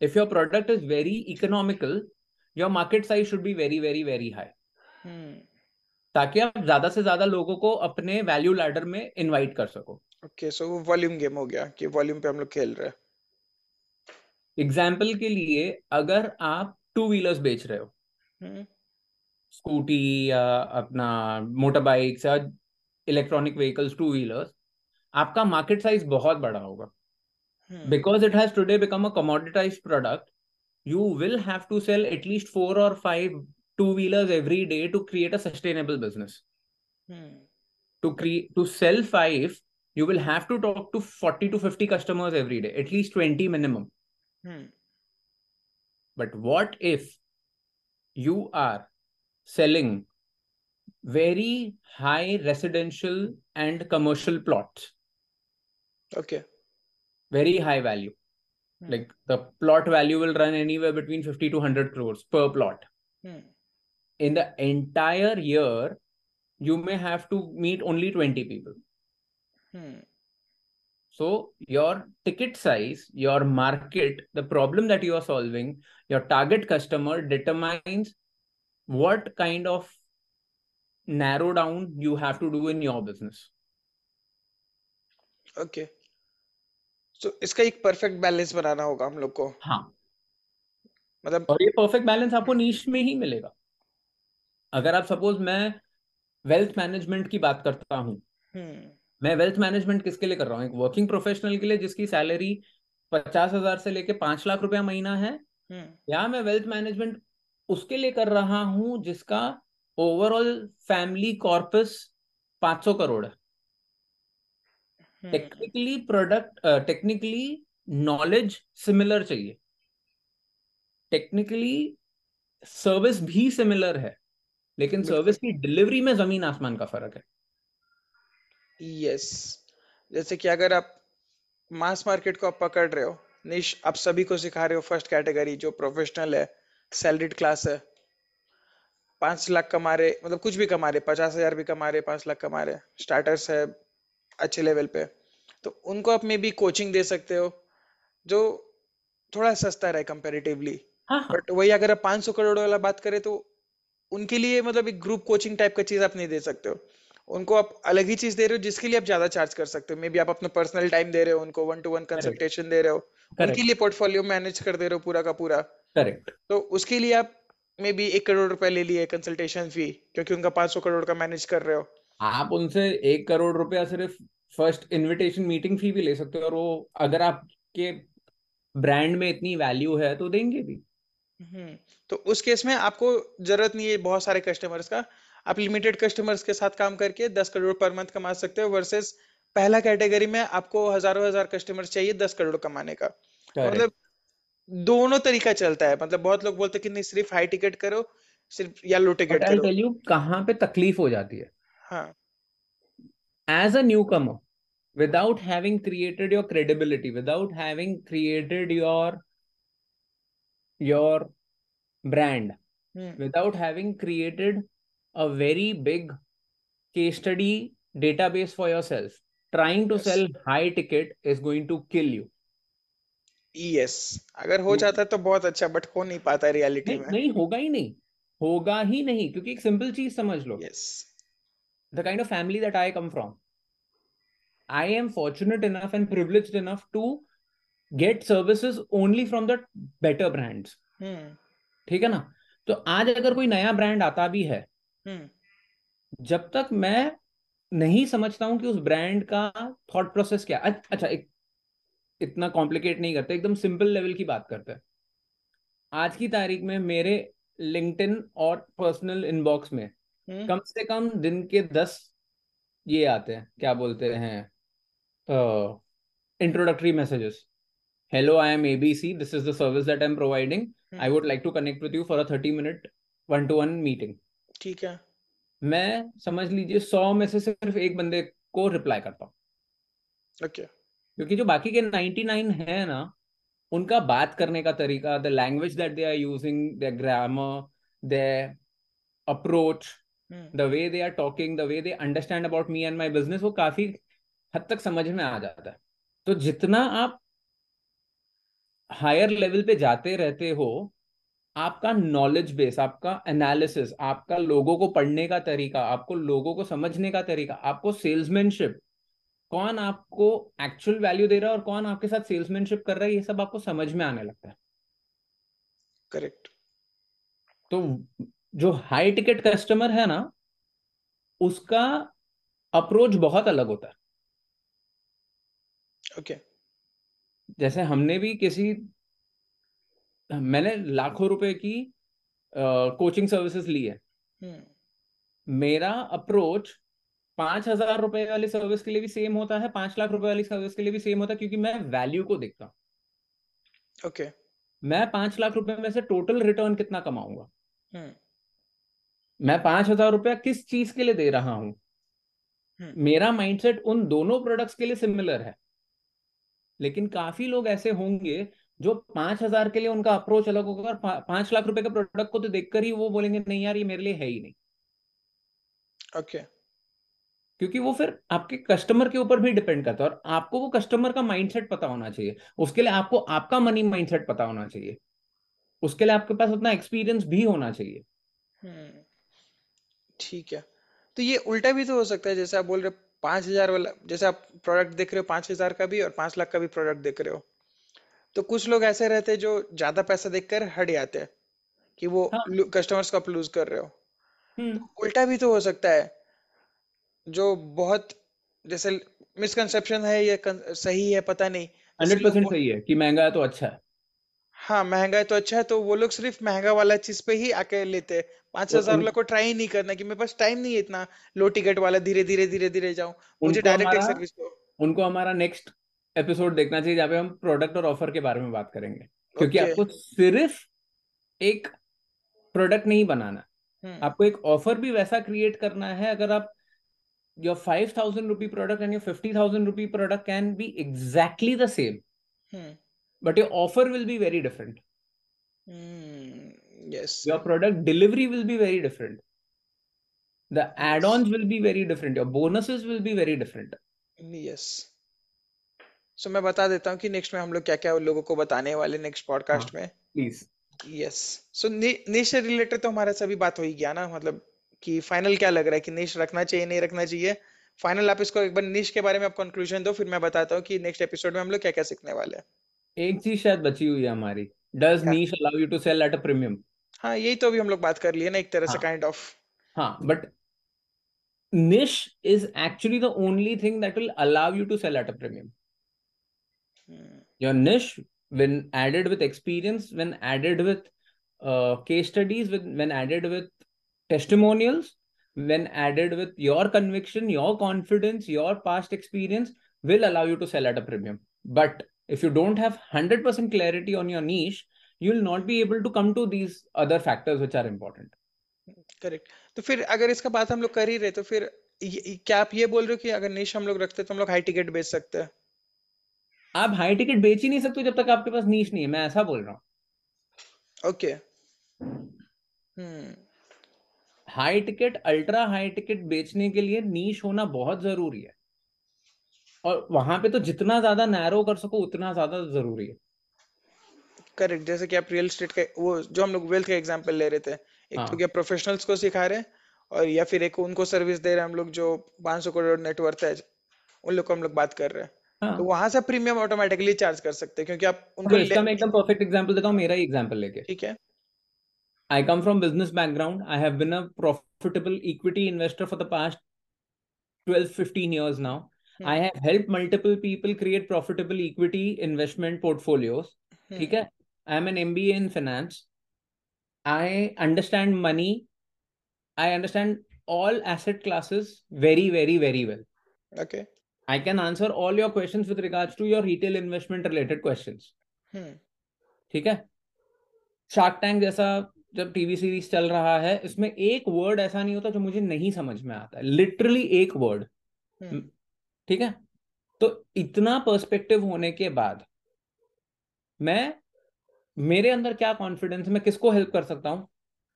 if your product is very economical your market size should be very very very high hmm. ताकि आप ज्यादा से ज्यादा लोगों को अपने value ladder में invite कर सको ओके सो वो वॉल्यूम गेम हो गया कि वॉल्यूम पे हम लोग खेल रहे हैं एग्ज़ाम्पल के लिए अगर आप टू व्हीलर्स बेच रहे हो हम्म। स्कूटी या अपना मोटर बाइक या इलेक्ट्रॉनिक व्हीकल्स टू व्हीलर्स आपका मार्केट साइज़ बहुत बड़ा होगा। Because it has today become a commoditize product you will have to sell at least four or five two wheelers every day to create a sustainable business to create to sell five you will have to talk to forty to fifty customers every day at least twenty minimum Hmm. But what if you are selling very high residential and commercial plots? Okay. Very high value. Hmm. Like the plot value will run anywhere between 50 to 100 crores per plot. Hmm. In the entire year, you may have to meet only 20 people. Hmm so your ticket size your market the problem that you are solving your target customer determines what kind of narrow down you have to do in your business okay so इसका एक perfect balance बनाना होगा हम लोग को हाँ मतलब और ये परफेक्ट बैलेंस आपको नीश में ही मिलेगा अगर आप सपोज़ मैं वेल्थ मैनेजमेंट की बात करता हूँ हम्म मैं वेल्थ मैनेजमेंट किसके लिए कर रहा हूँ? एक वर्किंग प्रोफेशनल के लिए जिसकी सैलरी पचास हज़ार से लेके पाँच लाख रुपया महीना है। हम्म। या मैं वेल्थ मैनेजमेंट उसके लिए कर रहा हूँ जिसका ओवरऑल फैमिली कॉर्पस 500 करोड़ है। Technically product technically knowledge similar चाहिए। टेक्निकली सर्विस भी सिमिलर है लेकिन सर्विस की डिलीवरी में ज़मीन आसमान का फ़र्क है। यस जैसे कि अगर आप मास मार्केट को आप पकड़ रहे हो निश आप सभी को सिखा रहे हो फ़र्स्ट कैटेगरी जो प्रोफेशनल है सैलरीड क्लास है पाँच लाख कमा रहे मतलब कुछ भी कमा रहे पचास हज़ार भी कमा रहे पाँच लाख कमा रहे स्टार्टर्स है अच्छे लेवल पे तो उनको आप मे भी कोचिंग दे सकते हो जो थोड़ा सस्ता रहे कंपेरेटिवली हाँ हाँ। बट वही अगर आप 500 करोड़ वाला बात करें तो उनके लिए मतलब एक ग्रुप कोचिंग टाइप का चीज़ आप नहीं दे सकते हो। उनको आप अलग ही चीज़ दे रहे हो जिसके लिए आप ज़्यादा चार्ज कर सकते हो। मे बी आप अपना पर्सनल टाइम दे रहे हो उनको वन टू वन कंसल्टेशन दे रहे हो। उनके लिए पोर्टफोलियो मैनेज कर दे रहे हो पूरा का पूरा। करेक्ट तो उसके लिए आप मे बी एक करोड़ रुपए ले लिए कंसल्टेशन फ़ी क्योंकि उनका 500 करोड़ का मैनेज कर रहे हो। आप उनसे एक करोड़ रुपया सिर्फ़ फ़र्स्ट इनविटेशन मीटिंग फ़ी भी ले सकते हो और वो अगर आपके ब्रांड में इतनी वैल्यू है तो देंगे भी। हम्म तो उस केस में आपको ज़रूरत नहीं है बहुत सारे कस्टमर्स का। आप लिमिटेड कस्टमर्स के साथ काम करके 10 करोड़ पर मंथ कमा सकते हो वर्सेस पहला कैटेगरी में आपको हज़ारों हज़ार कस्टमर्स चाहिए 10 करोड़ कमाने का। मतलब दोनों तरीका चलता है। मतलब बहुत लोग बोलते कि नहीं सिर्फ़ हाई टिकट करो सिर्फ़ या लो टिकट करो। टेल यू कहाँ पे तकलीफ़ हो जाती है। हाँ। As a newcomer without having created your credibility without having created your your brand hmm. without having created a very big case study database for yourself trying to yes sell high ticket is going to kill you yes अगर हो जाता तो बहुत अच्छा but हो नहीं पाता reality में नहीं होगा ही नहीं होगा ही नहीं क्योंकि एक सिंपल चीज़ समझ लो yes the kind of family that I come from, I am fortunate enough and privileged enough to get services only from the better brands. Hmm ठीक है ना तो आज अगर कोई नया ब्रांड आता भी है हम्म जब तक मैं नहीं समझता हूँ कि उस ब्रांड का थॉट प्रोसेस क्या अच्छा एक इतना कॉम्प्लिकेट नहीं करते एकदम सिंपल लेवल की बात करते हैं। आज की तारीख में मेरे लिंक्डइन और पर्सनल इनबॉक्स में हम्म। कम से कम दिन के दस ये आते हैं क्या बोलते हैं introductory messages hello I am ABC this is the service that I am providing I hmm. Would like to connect with you for a thirty minute one to one meeting ठीक है। मैं समझ लीजिए सौ में से सिर्फ़ एक बंदे को रिप्लाई करता हूँ। ओके क्योंकि जो बाकी के 99 है ना उनका बात करने का तरीका the language that they are using the grammar the approach the way they are talking the way they understand about me and my business वो काफ़ी हद तक समझ में आ जाता है। तो जितना आप हायर लेवल पे जाते रहते हो आपका नॉलेज बेस आपका एनालिसिस आपका लोगों को पढ़ने का तरीका आपको लोगों को समझने का तरीका आपको सेल्समैनशिप कौन आपको एक्चुअल वैल्यू दे रहा है और कौन आपके साथ सेल्समैनशिप कर रहा है ये सब आपको समझ में आने लगता है। करेक्ट तो जो हाई टिकट कस्टमर है ना उसका अप्रोच बहुत अलग होता है। Okay okay. जैसे हमने भी किसी मैंने लाखों रुपए की कोचिंग सर्विसेज़ ली है हम्म। मेरा अप्रोच पाँच हज़ार रुपए वाली सर्विस के लिए भी सेम होता है पाँच लाख रुपए वाली सर्विस के लिए भी सेम होता है क्योंकि मैं वैल्यू को देखता हूँ ओके okay. मैं पाँच लाख रुपए में से टोटल रिटर्न कितना कमाऊँगा हम्म। मैं पाँच हज़ार रुपया किस चीज़ के लिए दे रहा हूँ हम्म। मेरा माइंडसेट उन दोनों प्रोडक्ट्स के लिए सिमिलर है लेकिन काफ़ी लोग ऐसे होंगे जो पाँच हज़ार के लिए उनका अप्रोच अलग होगा और पाँच लाख रुपए के प्रोडक्ट को तो देखकर ही वो बोलेंगे नहीं यार ये मेरे लिए है ही नहीं। Okay okay. क्योंकि वो फिर आपके कस्टमर के ऊपर भी डिपेंड करता है और आपको वो कस्टमर का माइंडसेट पता होना चाहिए। उसके लिए आपको आपका मनी माइंडसेट पता होना चाहिए। उसके लिए आपके पास उतना एक्सपीरियंस भी होना चाहिए। हम्म, ठीक है। तो ये उल्टा भी तो हो सकता है जैसे आप बोल रहे पाँच हज़ार वाला जैसे आप प्रोडक्ट देख रहे हो पाँच हज़ार का भी और पाँच लाख का भी प्रोडक्ट देख रहे हो। तो कुछ लोग ऐसे रहते हैं जो ज़्यादा पैसा देखकर हट जाते हैं कि वो हाँ. कस्टमर्स को आप लूज कर रहे हो। हम्म। तो उल्टा भी तो हो सकता है जो बहुत जैसे मिसकंसेप्शन है ये सही है पता नहीं हंड्रेड परसेंट सही है कि महँगा है तो अच्छा है। हाँ महँगा है तो अच्छा है तो वो लोग सिर्फ़ महँगा वाला चीज़ पे ही आके लेते हैं। पाँच हज़ार वाला को ट्राई नहीं करना कि मेरे पास टाइम नहीं है इतना। लो टिकट वाला धीरे धीरे धीरे धीरे जाऊँ मुझे डायरेक्ट सर्विस को उनको हमारा नेक्स्ट एपिसोड देखना चाहिए जहाँ पे हम प्रोडक्ट और ऑफ़र के बारे में बात करेंगे। क्योंकि okay. आपको सिर्फ़ एक प्रोडक्ट नहीं बनाना। hmm. आपको एक ऑफ़र भी वैसा क्रिएट करना है अगर आप your five thousand rupee product and your fifty thousand rupee product can be exactly the same but your offer will be very different yes your product delivery will be very different the add-ons will be very different your bonuses will be very different yes so so, मैं बता देता हूँ कि next में हम लोग क्या क्या लोगों को बताने वाले नेक्स्ट पॉडकास्ट में। Please yes so niche related तो हमारा सभी बात हो ही गया ना मतलब कि फाइनल क्या लग रहा है कि निश रखना चाहिए नहीं रखना चाहिए? फाइनल आप इसको एक बार निश के बारे में आप कंक्लूजन दो फिर मैं बताता हूँ कि नेक्स्ट एपिसोड में हम लोग क्या क्या सीखने वाले हैं। एक चीज़ शायद बची हुई है हमारी। Does niche allow you to sell at a premium हाँ यही तो अभी हम लोग बात कर लिए ना एक तरह हाँ, से काइंड ऑफ़ हाँ but niche is actually the only thing that will allow you to sell at a premium your niche when added with experience when added with uh, case studies with when added with testimonials when added with your conviction your confidence your past experience will allow you to sell at a premium but if you don't have 100% clarity on your niche you will not be able to come to these other factors which are important correct तो फिर अगर इसका बात हम लोग कर ही रहे तो फिर क्या आप ये बोल रहे हो कि अगर निश हम लोग रखते तो हम लोग हाई टिकट बेच सकते हैं आप हाई टिकट बेच ही नहीं सकते जब तक आपके पास नीच नहीं है। मैं ऐसा बोल रहा हूँ। Okay high ticket ultra high ticket बेचने के लिए नीच होना बहुत ज़रूरी है। और वहाँ पे तो जितना ज़्यादा नैरो कर सको उतना ज़्यादा ज़रूरी है। करेक्ट जैसे कि आप रियल स्टेट का वो जो हम लोग वेल्थ का एग्जांपल ले रहे थे एक हाँ. तो क्या प्रोफेशनल्स को सिखा रहे हैं और या फिर एक उनको सर्विस दे रहे हैं हम लोग जो 500 करोड़ नेटवर्थ है उन लोग को हम लोग बात कर रहे हैं। हाँ. तो वहाँ से प्रीमियम ऑटोमेटिकली चार्ज कर सकते हैं क्योंकि आप उनको इसका मैं एकदम परफेक्ट एग्जांपल देता हूँ मेरा ही एग्जांपल लेके ठीक है I come from business background. I have been a profitable equity investor for the past 12, 15 years now. Hmm. I have helped multiple people create profitable equity investment portfolios. Hmm. ठीक है I am an MBA in finance. I understand money. I understand all asset classes very, very, very well. Okay. I can answer all your questions with regards to your retail investment related questions. Hmm. ठीक है? Shark Tank जैसा जब TV series चल रहा है इसमें एक word ऐसा नहीं होता जो मुझे नहीं समझ में आता है। लिटरली एक वर्ड hmm. ठीक है? तो इतना पर्सपेक्टिव होने के बाद मैं मेरे अंदर क्या कॉन्फिडेंस मैं किसको हेल्प कर सकता हूँ?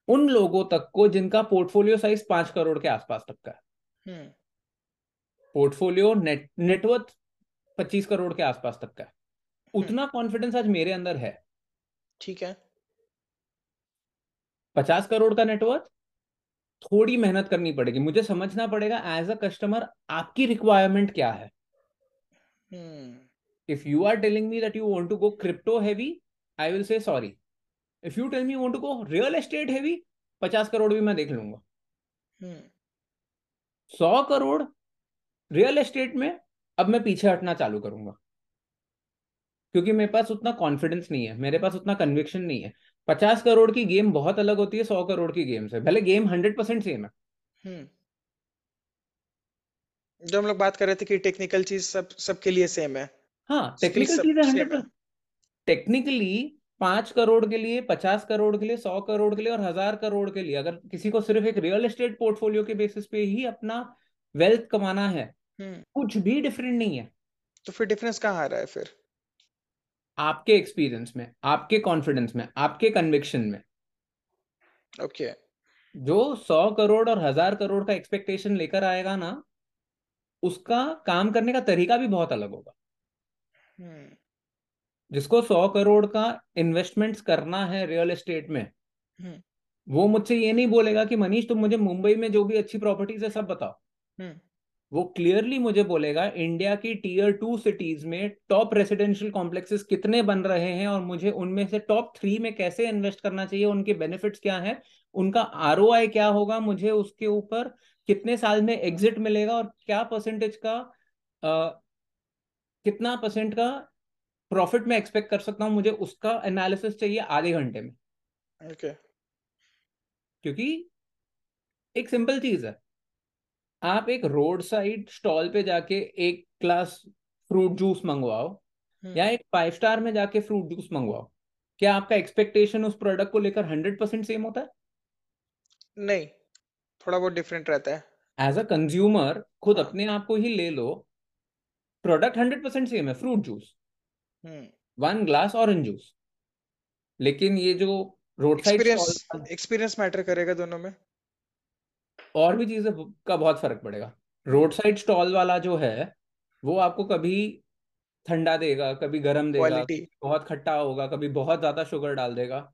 उन लोगों तक को जिनका पोर्टफोलियो साइज़ पाँच करोड़ के आसपास तक का है। पोर्टफोलियो नेट नेटवर्थ पच्चीस करोड़ के आसपास तक का है। उतना कॉन्फिडेंस आज मेरे अंदर है। ठीक है। पचास करोड़ का नेटवर्थ थोड़ी मेहनत करनी पड़ेगी। मुझे समझना पड़ेगा एज अ कस्टमर आपकी रिक्वायरमेंट क्या है? If you are telling me that you want to go crypto heavy I will say sorry if you tell me want to go real estate heavy पचास करोड़ भी मैं देख लूँगा। सौ करोड़ रियल एस्टेट में अब मैं पीछे हटना चालू करूँगा। क्योंकि मेरे पास उतना कॉन्फिडेंस नहीं है मेरे पास उतना कन्विक्शन नहीं है। पचास करोड़ की गेम बहुत अलग होती है सौ करोड़ की गेम से भले गेम हंड्रेड परसेंट सेम है। हम्म। जो हम लोग बात कर रहे थे कि टेक्निकल चीज़ सब सबके लिए सेम है। हाँ टेक्निकल चीज़ है हंड्रेड टेक्निकली पाँच करोड़ के लिए पचास करोड़ के लिए सौ करोड़ के लिए और हज़ार करोड़ के लिए अगर किसी को सिर्फ़ एक रियल एस्टेट पोर्टफोलियो के बेसिस पे ही अपना वेल्थ कमाना है हम्म। कुछ भी डिफरेंट नहीं है तो फिर डिफरेंस कहाँ आ रहा है फिर आपके एक्सपीरियंस में आपके कॉन्फिडेंस में आपके कन्विक्शन में ओके okay. जो सौ करोड़ और हज़ार करोड़ का एक्सपेक्टेशन लेकर आएगा ना उसका काम करने का तरीका भी बहुत अलग होगा hmm. जिसको सौ करोड़ का इन्वेस्टमेंट्स करना है रियल एस्टेट में hmm. वो मुझसे ये नहीं बोलेगा कि मनीष तुम मुझे मुंबई में जो भी अच्छी प्रॉपर्टीज़ है सब बताओ. वो क्लियरली मुझे बोलेगा इंडिया की टीयर टू सिटीज़ में टॉप रेसिडेंशियल कॉम्प्लेक्सेस कितने बन रहे हैं और मुझे उनमें से टॉप थ्री में कैसे इन्वेस्ट करना चाहिए उनके बेनिफिट्स क्या है उनका आरओआई क्या होगा मुझे उसके ऊपर कितने साल में एग्जिट मिलेगा और क्या परसेंटेज का आ, कितना परसेंट का प्रॉफिट में एक्सपेक्ट कर सकता हूँ मुझे उसका एनालिसिस चाहिए आधे घंटे में। Okay okay. क्योंकि एक सिंपल चीज़ है। आप एक रोड साइड स्टॉल पे जाके एक ग्लास फ्रूट जूस मंगवाओ हम्म। या एक फाइव स्टार में जाके फ्रूट जूस मंगवाओ क्या आपका एक्सपेक्टेशन उस प्रोडक्ट को लेकर हंड्रेड परसेंट सेम होता है? नहीं थोड़ा बहुत डिफरेंट रहता है। एज अ कंज्यूमर खुद हाँ। अपने आप को ही ले लो प्रोडक्ट हंड्रेड परसेंट सेम है fruit juice one glass orange juice लेकिन ये जो रोड साइड एक्सपीरियंस मैटर करेगा दोनों में। और भी चीज़ें का बहुत फ़र्क पड़ेगा। रोड साइड स्टॉल वाला जो है वो आपको कभी ठंडा देगा कभी गर्म देगा बहुत खट्टा होगा कभी बहुत ज़्यादा शुगर डाल देगा।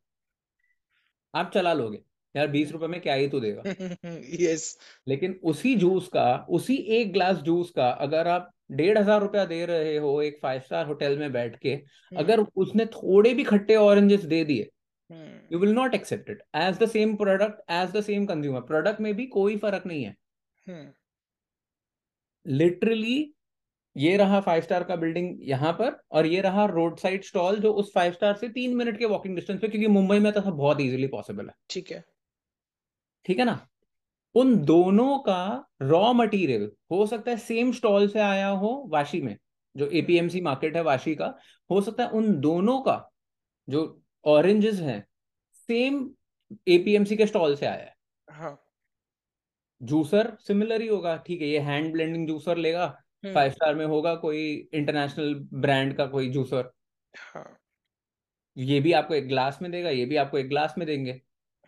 आप चला लोगे यार बीस रुपए में क्या ही तो देगा। यस लेकिन उसी जूस का उसी एक ग्लास जूस का अगर आप डेढ़ हज़ार रुपया दे रहे हो एक फाइव स्टार होटल में बैठ के हम्म। अगर उसने थोड़े भी खट्टे ऑरेंजेस दे दिए you will not accept it as the same product as the same consumer product में भी कोई फ़र्क नहीं है। Literally hmm. ये रहा फाइव स्टार का बिल्डिंग यहाँ पर और ये रहा रोड साइड स्टॉल जो उस फाइव स्टार से तीन मिनट के वॉकिंग डिस्टेंस पे क्योंकि मुंबई में तो बहुत इजीली पॉसिबल है। ठीक है। ठीक है ना? उन दोनों का रॉ मटेरियल हो सकता है सेम स्टॉल से आया हो वाशी में जो एपीएमसी मार्केट है वाशी का हो सकता है उन दोनों का जो ऑरेंजेस हैं सेम एपीएमसी के स्टॉल से आया है। हाँ। जूसर सिमिलर ही होगा ठीक है ये हैंड ब्लेंडिंग जूसर लेगा फाइव हम्म। स्टार में होगा कोई इंटरनेशनल ब्रांड का कोई जूसर हाँ। ये भी आपको एक ग्लास में देगा ये भी आपको एक ग्लास में देंगे।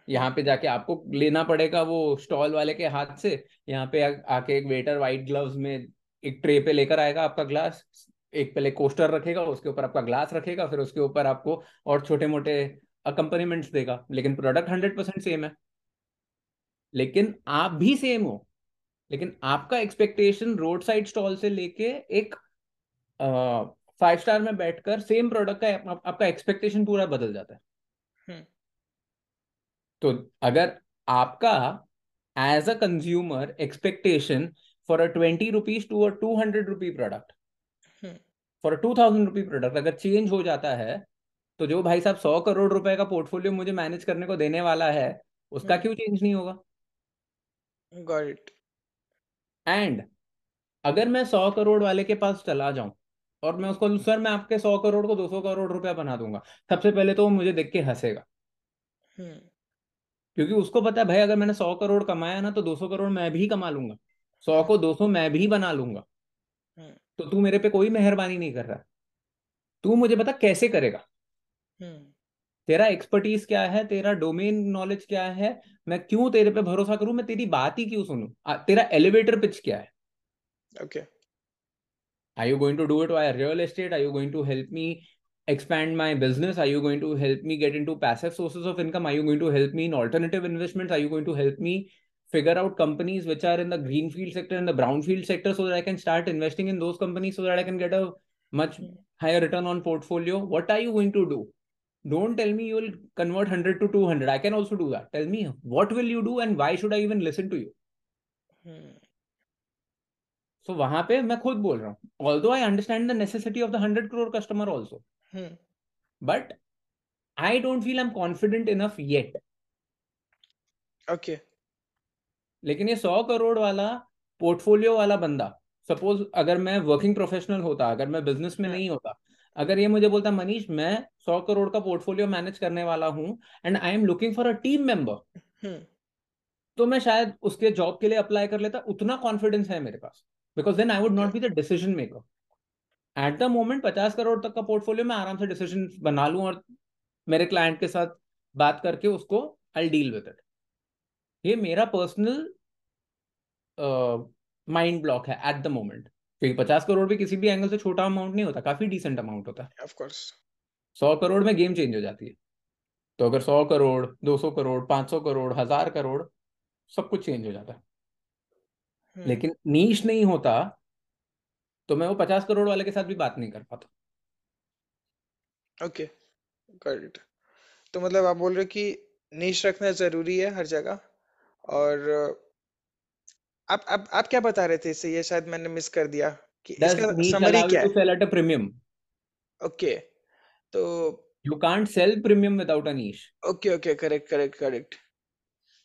यहाँ पे जाके आपको लेना पड़ेगा वो स्टॉल वाले के हाथ से यहाँ पे आके एक वेटर वाइट ग्लव्स में एक ट्रे पे लेकर आएगा आपका ग्लास एक पहले कोस्टर रखेगा उसके ऊपर आपका ग्लास रखेगा फिर उसके ऊपर आपको और छोटे मोटे अकम्पनीमेंट्स देगा लेकिन प्रोडक्ट हंड्रेड परसेंट सेम है। लेकिन आप भी सेम हो। लेकिन आपका एक्सपेक्टेशन रोड साइड स्टॉल से लेके एक फाइव स्टार में बैठकर सेम प्रोडक्ट का आप, आपका एक्सपेक्टेशन पूरा बदल जाता है। हम्म। तो अगर आपका as a consumer expectation for a twenty rupees to a two hundred rupee product for two thousand rupee product अगर चेंज हो जाता है तो जो भाई साहब सौ करोड़ रुपए का पोर्टफोलियो मुझे मैनेज करने को देने वाला है उसका क्यों चेंज नहीं होगा? गॉट इट एंड अगर मैं सौ करोड़ वाले के पास चला जाऊँ और मैं उसको सर मैं आपके सौ करोड़ को दो सौ करोड़ रुपया बना दूँगा सबसे पहले तो वो मुझे देख के हंसेगा। हम्म। क्योंकि उसको पता है भाई अगर मैंने सौ करोड़ कमाया ना तो दो सौ करोड़ मैं भी कमा लूँगा सौ को दो सौ मैं भी बना लूँगा। हम्म हम्म। तो तू मेरे पे कोई मेहरबानी नहीं कर रहा। तू मुझे बता कैसे करेगा? हम्म। तेरा एक्सपर्टीज क्या है? तेरा डोमेन नॉलेज क्या है? मैं क्यों तेरे पे भरोसा करूँ? मैं तेरी बात ही क्यों सुनू? तेरा एलिवेटर पिच क्या है? Okay are you going to do it why real estate are you going to help me expand my business I you going to help me get into passive of income I you going to help me in alternative investment I you going to help me figure out companies which are in the greenfield sector and the brownfield sector so that I can start investing in those companies so that I can get a much higher return on portfolio? What are you going to do? Don't tell me you will convert 100 to 200. I can also do that. Tell me what will you do and why should I even listen to you? So so, वहां पे मैं खुद बोल रहा हूँ although I understand the necessity of the hundred crore customer also but I don't feel I am confident enough yet okay लेकिन ये सौ करोड़ वाला पोर्टफोलियो वाला बंदा सपोज़ अगर मैं वर्किंग प्रोफेशनल होता अगर मैं बिज़नेस में हाँ। नहीं होता अगर ये मुझे बोलता मनीष मैं सौ करोड़ का पोर्टफोलियो मैनेज करने वाला हूँ and I am looking for a team member तो मैं शायद उसके जॉब के लिए अप्लाई कर लेता उतना कॉन्फिडेंस है मेरे पास because then I would not be the decision maker at the moment पचास करोड़ तक का पोर्टफोलियो मैं आराम से डिसीज़न बना लूँ और मेरे क्लाइंट के साथ बात करके उसको आई डील विद इट ये मेरा पर्सनल माइंड ब्लॉक है एट द मोमेंट क्योंकि पचास करोड़ भी किसी भी एंगल से छोटा अमाउंट नहीं होता काफ़ी डिसेंट अमाउंट होता है। ऑफ़ कोर्स सौ करोड़ में गेम चेंज हो जाती है। तो अगर सौ करोड़ दो सौ करोड़ पाँच सौ करोड़ हज़ार करोड़ सब कुछ चेंज हो जाता है। हम्म। लेकिन नीच नहीं होता तो मैं वो पचास करोड़ वाले के साथ भी बात नहीं कर पाता। ओके गॉट तो मतलब आप बोल रहे कि नीच रखना ज़रूरी है हर जगह? और आप आप आप क्या बता रहे थे इससे? ये शायद मैंने मिस कर दिया कि इसका समरी क्या है? sell at a premium. Okay तो you can't sell premium without a niche. Okay okay correct correct correct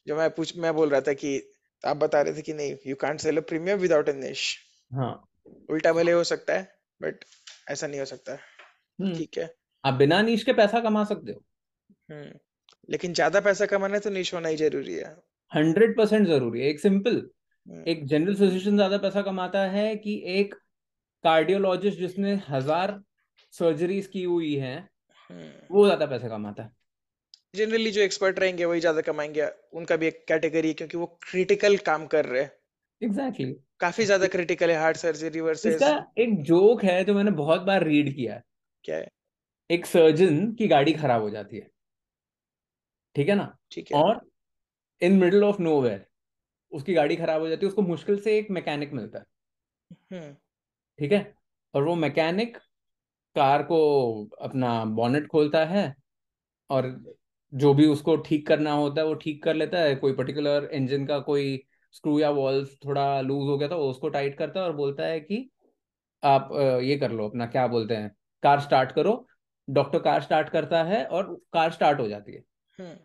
जो मैं पूछ मैं बोल रहा था कि आप बता रहे थे कि नहीं you can't sell a premium without a niche हाँ। उल्टा भले हो सकता है बट ऐसा नहीं हो सकता। हम्म। ठीक है। आप बिना नीश के पैसा कमा सकते हो। हम्म लेकिन ज़्यादा पैसा कमाना तो निश होना ही ज़रूरी है। हंड्रेड परसेंट ज़रूरी है। एक सिंपल हम्म। एक जनरल फिजिशियन ज़्यादा पैसा कमाता है कि एक कार्डियोलॉजिस्ट जिसने हज़ार सर्जरीज की हुई है हम्म। वो ज़्यादा पैसा कमाता है। जनरली जो एक्सपर्ट रहेंगे वही ज़्यादा कमाएँगे। उनका भी एक कैटेगरी है क्योंकि वो क्रिटिकल काम कर रहे हैं। Exactly exactly. काफ़ी ज़्यादा क्रिटिकल है हार्ट सर्जरी वर्सेस इसका एक जोक है जो मैंने बहुत बार रीड किया है। क्या है? एक सर्जन की गाड़ी खराब हो जाती है। ठीक है ना? ठीक है। और इन मिडल ऑफ़ नोवेयर उसकी गाड़ी खराब हो जाती है उसको मुश्किल से एक मैकेनिक मिलता है। हम्म। ठीक है? और वो मैकेनिक कार को अपना बॉनेट खोलता है और जो भी उसको ठीक करना होता है वो ठीक कर लेता है। कोई पर्टिकुलर इंजन का कोई स्क्रू या वॉल्व थोड़ा लूज हो गया था उसको टाइट करता है और बोलता है कि आप ये कर लो अपना क्या बोलते हैं कार स्टार्ट करो। डॉक्टर कार स्टार्ट करता है और कार स्टार्ट हो जाती है। हम्म।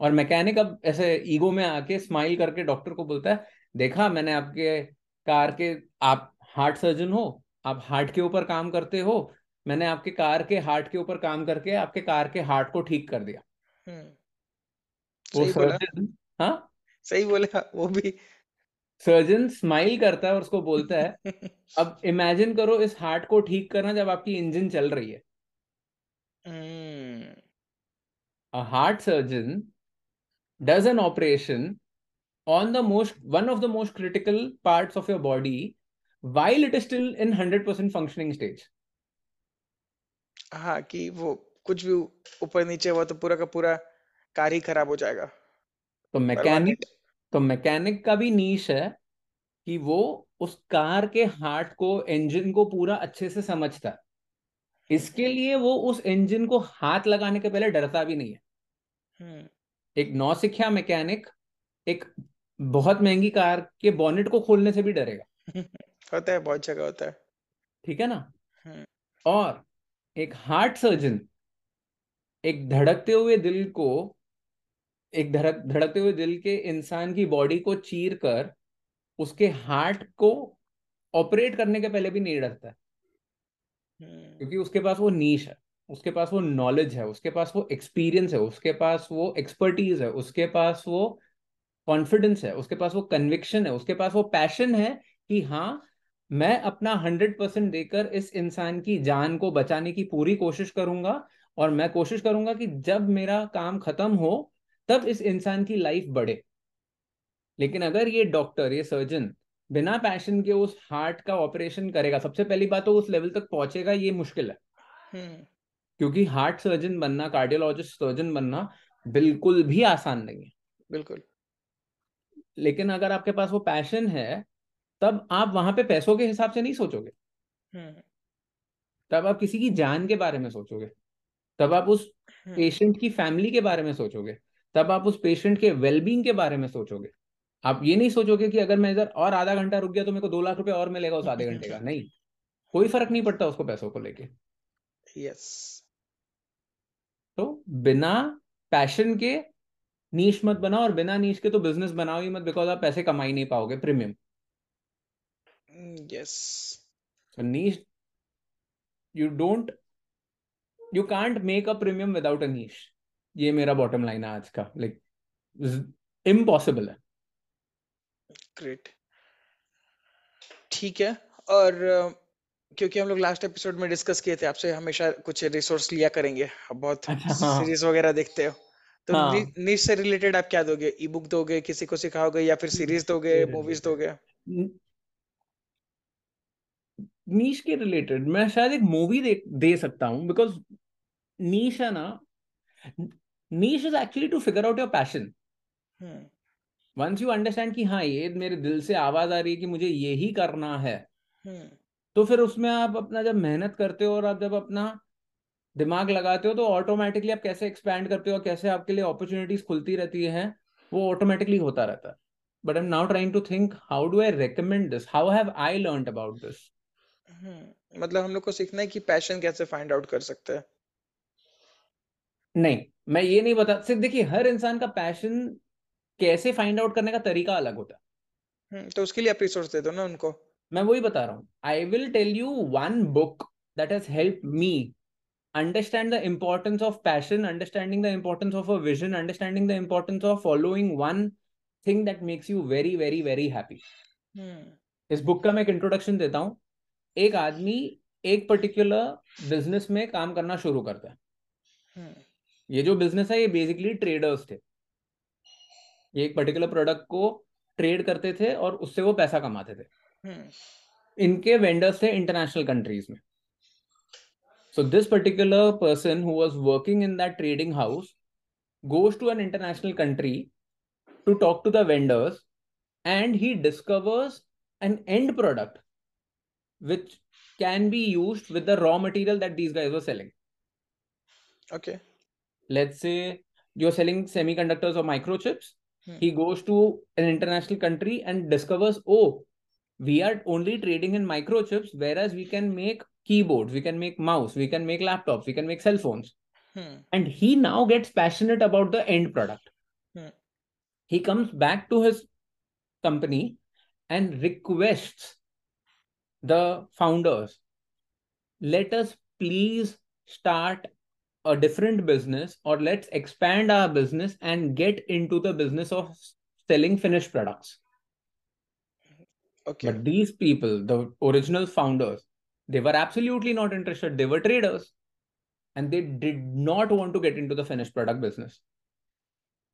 और मैकेनिक अब ऐसे ईगो में आके स्माइल करके डॉक्टर को बोलता है देखा मैंने आपके कार के आप हार्ट सर्जन हो आप हार्ट के ऊपर काम करते हो मैंने आपके कार के हार्ट के ऊपर काम करके आपके कार के हार्ट को ठीक कर दिया। हम्म। वो सर्जन हाँ? सही बोला वो भी। सर्जन स्माइल करता है और उसको बोलता है अब इमेजिन करो इस हार्ट को ठीक करना जब आपकी इंजन चल रही है। Heart surgeon an operation on the most one of the most critical part of your body while it is still in hundred percent functioning stage हाँ कि वो कुछ भी ऊपर नीचे हुआ तो पूरा का पूरा कार ही खराब हो जाएगा। तो मैकेनिक तो मैकेनिक का भी नीश है कि वो उस कार के हार्ट को इंजन को पूरा अच्छे से समझता है। इसके लिए वो उस इंजन को हाथ लगाने के पहले डरता भी नहीं है। हम्म। एक नौसिखिया मैकेनिक एक बहुत महँगी कार के बॉनेट को खोलने से भी डरेगा। होता है बहुत जगह होता है। ठीक है ना? हम्म। और एक हार्ट सर्जन एक धड़कते हुए दिल को एक धड़क धड़कते हुए दिल के इंसान की बॉडी को चीर कर उसके हार्ट को ऑपरेट करने के पहले भी नहीं डरता। है हम्म। क्योंकि उसके पास वो नीच है। उसके पास वो नॉलेज है, उसके पास वो एक्सपीरियंस है, उसके पास वो एक्सपर्टीज है, उसके पास वो कॉन्फिडेंस है, उसके पास वो कन्विक्शन है, उसके पास वो पैशन है कि हाँ मैं अपना हंड्रेड परसेंट देकर इस इंसान की जान को बचाने की पूरी कोशिश करूँगा और मैं कोशिश करूँगा कि जब मेरा काम खत्म हो, तब इस इंसान की लाइफ बढ़े। लेकिन अगर ये डॉक्टर ये सर्जन बिना पैशन के उस हार्ट का ऑपरेशन करेगा, सबसे पहली बात तो उस लेवल तक पहुंचेगा, ये मुश्किल है। हम्म। क्योंकि हार्ट सर्जन बनना कार्डियोलॉजिस्ट सर्जन बनना बिल्कुल भी आसान नहीं है। बिल्कुल। लेकिन अगर आपके पास वो पैशन है तब आप वहाँ पे पैसों के हिसाब से नहीं सोचोगे। हम्म। तब आप किसी की जान के बारे में सोचोगे। तब आप उस हम्म। पेशेंट की फैमिली के बारे में सोचोगे। तब आप उस पेशेंट के वेलबींग के बारे में सोचोगे। आप ये नहीं सोचोगे कि अगर मैं इधर और आधा घंटा रुक गया तो मेरे को दो लाख रुपए और मिलेगा उस आधे घंटे का। नहीं कोई फ़र्क नहीं पड़ता उसको पैसों को लेके। यस तो बिना पैशन के नीच मत बनाओ और बिना नीच के तो बिज़नेस बनाओ ही मत बिकॉज़ आप पैसे कमा ही नहीं पाओगे premium yes so niche you don't you can't make a premium without a niche. ये मेरा बॉटम लाइन है आज का. लाइक इम्पॉसिबल है. ग्रेट ठीक है. और अ, क्योंकि हम लोग लास्ट एपिसोड में डिस्कस किए थे आपसे हमेशा कुछ रिसोर्स लिया करेंगे। आप बहुत अच्छा हाँ। सीरीज़ वगैरह देखते हो। तो हाँ। नीच से रिलेटेड आप क्या दोगे? ई बुक दोगे किसी को सिखाओगे या फिर सीरीज़ दोगे मूवीज़ दोगे? नीश के रिलेटेड मैं शायद एक मूवी दे दे सकता हूँ बिकॉज़ नीश है ना niche is actually to figure out your passion once you understand कि हाँ ये मेरे दिल से आवाज़ आ रही है कि मुझे यही करना है। हम्म। तो फिर उसमें आप अपना जब मेहनत करते हो और आप जब अपना दिमाग लगाते हो तो ऑटोमेटिकली आप कैसे एक्सपैंड करते हो कैसे आपके लिए अपॉर्चुनिटीज़ खुलती रहती है वो ऑटोमेटिकली होता रहता है। But I am now trying to think how do I recommend this how have I learn about this मतलब हम लोग को सीखना है कि पैशन कैसे फाइंड आउट कर सकते हैं। नहीं मैं ये नहीं बता सिर्फ़ देखिए हर इंसान का पैशन कैसे फाइंड आउट करने का तरीका अलग होता है। हम्म तो उसके लिए आप रिसोर्स दे दो ना उनको। मैं वही बता रहा हूँ। I will tell you one book that has help me understand the importance of passion understanding the importance of a vision understanding the importance of following one thing that makes you very very very happy इस book का मैं एक introduction देता हूँ। एक आदमी एक particular business में काम करना शुरू करता है। hmm। ये जो बिज़नेस है ये बेसिकली ट्रेडर्स थे। ये एक पर्टिकुलर प्रोडक्ट को ट्रेड करते थे और उससे वो पैसा कमाते थे. इनके वेंडर्स थे इंटरनेशनल कंट्रीज में So this particular person who was working in that trading house goes to an international country to talk to the vendors and he discovers an end product which can be used with the raw material that these guys were selling. okay Let's say you're selling semiconductors or microchips. Hmm. He goes to an international country and discovers, oh, we are only trading in microchips whereas we can make keyboards we can make mouse we can make laptops we can make cell phones hmm. and he now gets passionate about the end product hmm. he comes back to his company and requests the founders let us please start a different business or let's expand our business and get into the business of selling finished products okay But these people, the original founders, they were absolutely not interested. They were traders and they did not want to get into the finished product business.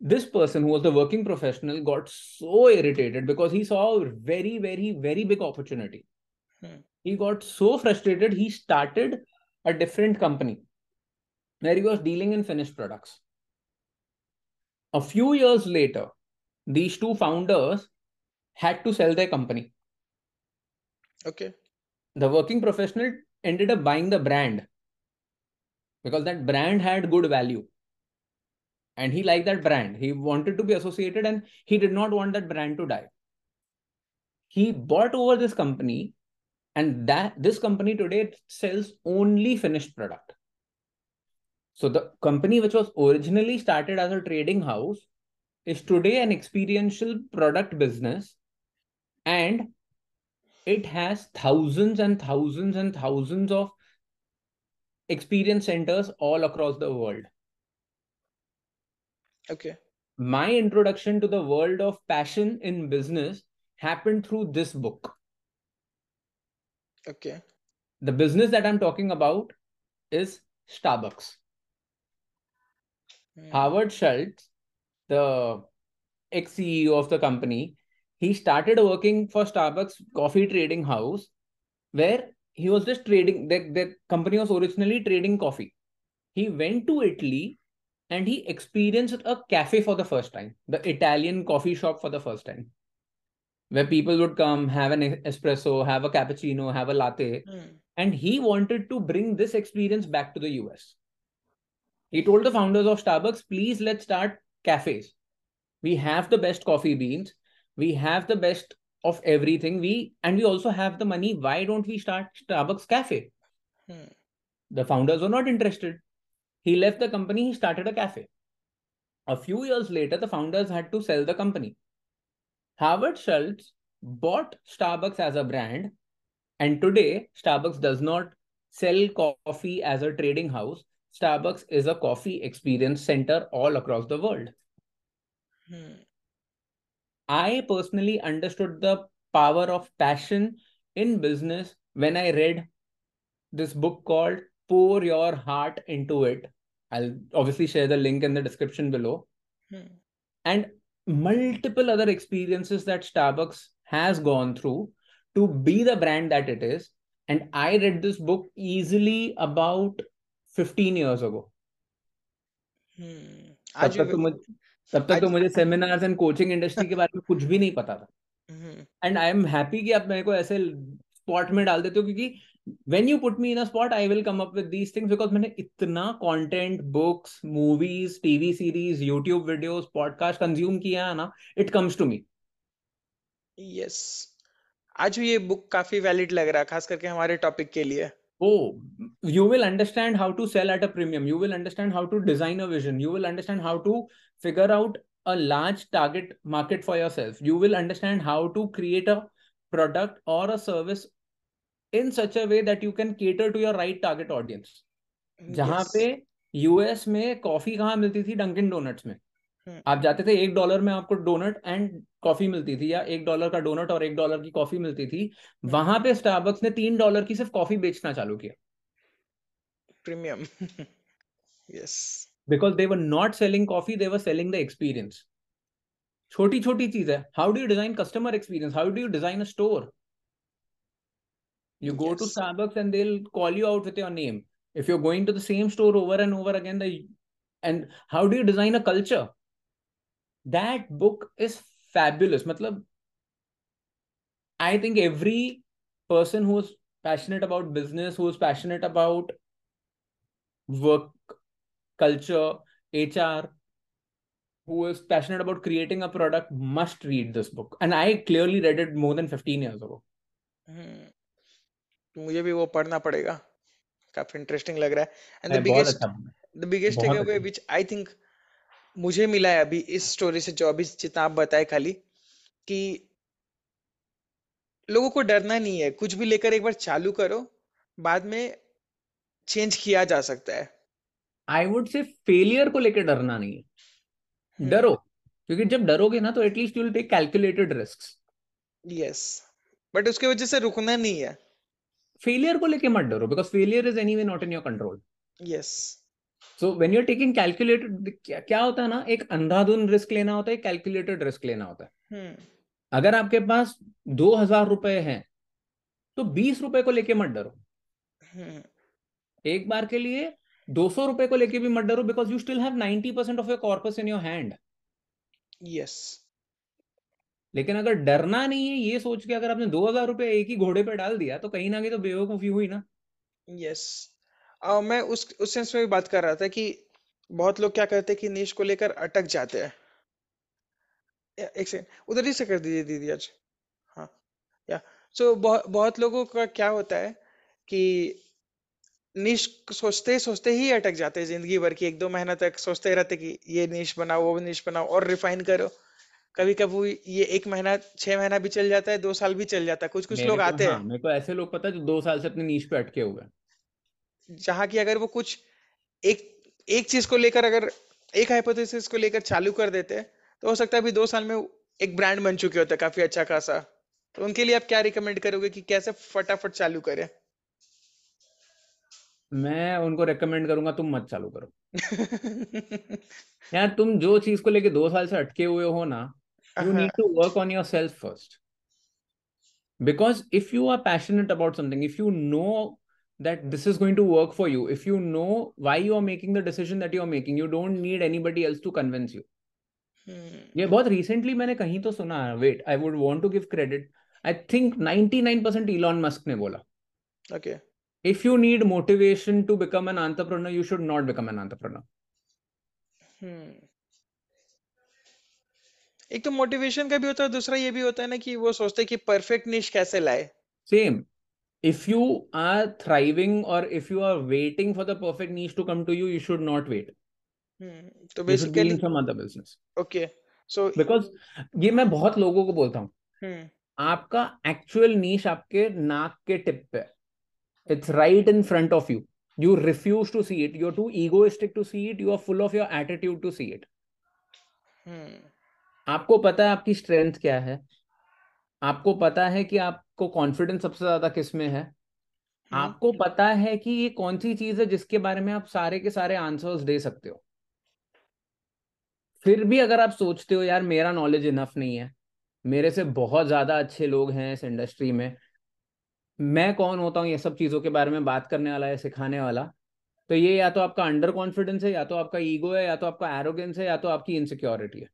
This person, who was the working professional, got so irritated because he saw a very, very, very big opportunity. Hmm. He got so frustrated, he started a different company where he was dealing in finished products. A few years later, these two founders had to sell their company. Okay. The working professional ended up buying the brand because that brand had good value. And he liked that brand. He wanted to be associated and he did not want that brand to die. He bought over this company and that this company today sells only finished product. So the company which was originally started as a trading house is today an experiential product business and it has thousands and thousands and thousands of experience centers all across the world. okay My introduction to the world of passion in business happened through this book. Okay. The business that I'm talking about is Starbucks. Hmm. Howard Schultz, the ex CEO of the company, he started working for Starbucks coffee trading house, where he was just trading. The, the company was originally trading coffee. He went to Italy and he experienced a cafe for the first time, the Italian coffee shop for the first time, where people would come, have an espresso, have a cappuccino, have a latte. Hmm. And he wanted to bring this experience back to the US. He told the founders of Starbucks, please let's start cafes. We have the best coffee beans. We have the best of everything. We and we also have the money. Why don't we start Starbucks cafe? Hmm. The founders were not interested. He left the company, he started a cafe. A few years later, the founders had to sell the company. Howard Schultz bought Starbucks as a brand, and today Starbucks does not sell coffee as a trading house. Starbucks is a coffee experience center all across the world. Hmm. I personally understood the power of passion in business when I read this book called Pour Your Heart Into It. I'll obviously share the link in the description below. Hmm. And multiple other experiences that Starbucks has gone through to be the brand that it is. And I read this book easily about 15 years ago. Hmm. तब आज तक भी तो मुझे तब तक तो मुझे सेमिनार्स एंड कोचिंग इंडस्ट्री के बारे में कुछ भी नहीं पता था। एंड आई एम हैप्पी कि आप मेरे को ऐसे स्पॉट में डाल देते हो क्योंकि when you put me in a spot I will come up with these things because मैंने इतना content books movies TV series YouTube videos podcast consume किया है ना it comes to me yes आज ये बुक काफ़ी वैलिड लग रहा है खास करके हमारे टॉपिक के लिए। You will understand how to sell at a premium you will understand how to design a vision you will understand how to figure out a large target market for yourself you will understand how to create a product or a service in such a way that you can cater to your right target audience जहाँ Yes. पे US में coffee कहाँ मिलती थी Dunkin Donuts में हम्म। आप जाते थे एक डॉलर में आपको डोनट एंड कॉफ़ी मिलती थी या एक डॉलर का डोनट और एक डॉलर की कॉफ़ी मिलती थी वहाँ पे स्टारबक्स ने तीन डॉलर की सिर्फ़ कॉफ़ी बेचना चालू किया Premium. Yes. Because they were not selling coffee they were selling the experience छोटी छोटी चीज है how do you design customer experience how do you design a store you go to Yes. starbucks and they'll call you out with your name if you're going to the same store over and over again the and how do you design a culture that book is fabulous matlab i think every person who's passionate about business who's passionate about work culture hr who is passionate about creating a product must read this book. And i clearly read it more than 15 years ago. हम्म, मुझे भी वो पढ़ना पड़ेगा। काफ़ी interesting लग रहा है। And the biggest the biggest takeaway. Which I think मुझे मिला है अभी इस स्टोरी से जो अभी जितना आप बताए खाली कि लोगों को डरना नहीं है। कुछ भी लेकर एक बार चालू करो। बाद में चेंज किया जा सकता है। आई वुड से फेलियर को लेकर डरना नहीं है। हम्म। डरो क्योंकि जब डरोगे ना तो at least you will take calculated risk yes but उसके वजह से रुकना नहीं है। फेलियर को लेके मत डरो because failure is anyway not in your control yes so when you are taking calculated क्या होता है ना एक अंधाधुन रिस्क लेना होता है कैलकुलेटेड रिस्क लेना होता है। हम्म। अगर आपके पास दो हज़ार रुपए हैं तो बीस रुपए को लेके मत डरो। हम्म। एक बार के लिए दो सौ रुपए को लेके भी मत डरो because you still have ninety percent of your corpus in your hand yes लेकिन अगर डरना नहीं है ये सोच के अगर आपने दो हज़ार रुपए एक ही घोड़े पे डाल दिया तो कहीं ना कहीं तो बेवकूफ़ी हुई ना। Yes yes. uh, मैं उस उस सेंस में भी बात कर रहा था कि बहुत लोग क्या करते हैं कि निश को लेकर अटक जाते हैं। एक सेकंड उधर ही से कर दीजिए दीदी आज। हाँ या सो so, बहुत बहुत लोगों का क्या होता है कि निश सोचते सोचते ही अटक जाते हैं ज़िंदगी भर की एक दो महीना तक सोचते रहते कि ये निश बनाओ वो निश बनाओ और रिफाइन करो। कभी कभी ये एक महीना छह महीना भी चल जाता है दो साल भी चल जाता है। कुछ कुछ लोग आते हाँ। हैं मेरे को ऐसे लोग पता है जो दो साल से अपने नीच पे अटके हुए हैं। जहाँ की अगर वो कुछ एक एक चीज़ को लेकर अगर एक हाइपोथेसिस को लेकर चालू कर देते तो हो सकता है अभी दो साल में एक ब्रांड बन चुके होते काफ़ी अच्छा खासा। तो उनके लिए आप क्या रिकमेंड करोगे कि कैसे फटाफट चालू करें? मैं उनको रेकमेंड करूँगा तुम मत चालू करो। यार तुम जो चीज़ को लेके दो साल से अटके हुए हो ना you need to work on yourself first because if you are passionate about something if you know that this is going to work for you if you know why you are making the decision that you are making you don't need anybody else to convince you ये बहुत recently मैंने कहीं तो सुना wait I would want to give credit I think ninety nine percent Elon Musk ने बोला। Okay. If you need motivation to become an entrepreneur you should not become an entrepreneur hmm. एक तो motivation का भी होता है दूसरा ये भी होता है ना कि वो सोचते हैं कि परफेक्ट निश कैसे लाए same if you are thriving or if you are waiting for the perfect niche to come to you you should not wait hmm. तो basically some other business okay so because ये मैं बहुत लोगों को बोलता हूँ hmm. आपका actual niche आपके नाक के टिप पे it's right in front of you you. You refuse to see it. You're too egoistic to see it. You are full of your attitude to see it. Hmm. आपको पता है आपकी strength क्या है? आपको पता है कि आपको कॉन्फिडेंस सबसे ज़्यादा किसमें है? हम्म। आपको पता है कि ये कौन सी चीज़ है जिसके बारे में आप सारे के सारे आंसर्स दे सकते हो? फिर भी अगर आप सोचते हो यार मेरा नॉलेज इनफ नहीं है। मेरे से बहुत ज़्यादा अच्छे लोग हैं इस इंडस्ट्री में। मैं कौन होता हूँ ये सब चीज़ों के बारे में बात करने वाला है सिखाने वाला? तो ये या तो आपका अंडर कॉन्फिडेंस है या तो आपका ईगो है या तो आपका एरोगेंस है या तो आपकी इनसिक्योरिटी है।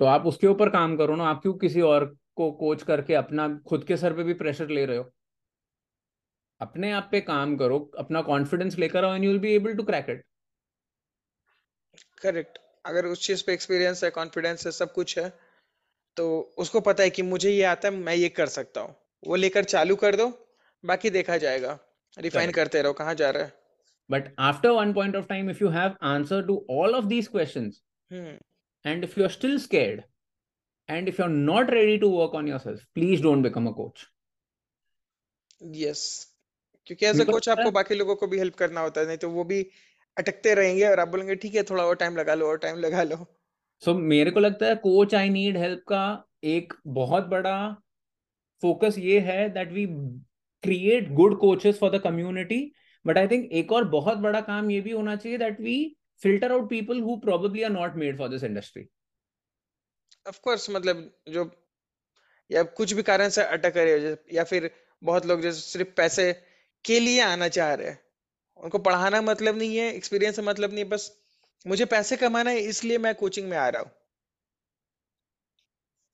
तो आप उसके ऊपर काम करो ना आप क्यों किसी और को कोच करके अपना खुद के सर पे भी प्रेशर ले रहे हो? अपने आप पे काम करो अपना कॉन्फिडेंस लेकर आओ and you will be able to crack it correct अगर उस चीज़ पे एक्सपीरियंस है कॉन्फिडेंस है सब कुछ है तो उसको पता है कि मुझे ये आता है मैं ये कर सकता हूँ वो लेकर चालू कर दो बाकी देखा जाएगा रिफाइन करते रहो कहाँ जा रहा है but after one point of time if you have answer to all of these questions Hmm. And if you're still scared, and if you're not ready to work on yourself, please don't become a coach. Yes. क्योंकि as a coach आपको बाकी लोगों को भी help करना होता है नहीं तो वो भी अटकते रहेंगे और आप बोलेंगे ठीक है थोड़ा और टाइम लगा लो और टाइम लगा लो सो so, मेरे को लगता है कोच आई नीड हेल्प का एक बहुत बड़ा फोकस ये है that we create good coaches for the community but I think एक और बहुत बड़ा काम ये भी होना चाहिए that we filter out people who probably are not made for this industry. Of course मतलब जो या कुछ भी कारण से अटक रहे या फिर बहुत लोग जैसे सिर्फ़ पैसे के लिए आना चाह रहे हैं। उनको पढ़ाना मतलब नहीं है एक्सपीरियंस मतलब नहीं है बस मुझे पैसे कमाना है, इसलिए मैं कोचिंग में आ रहा हूँ।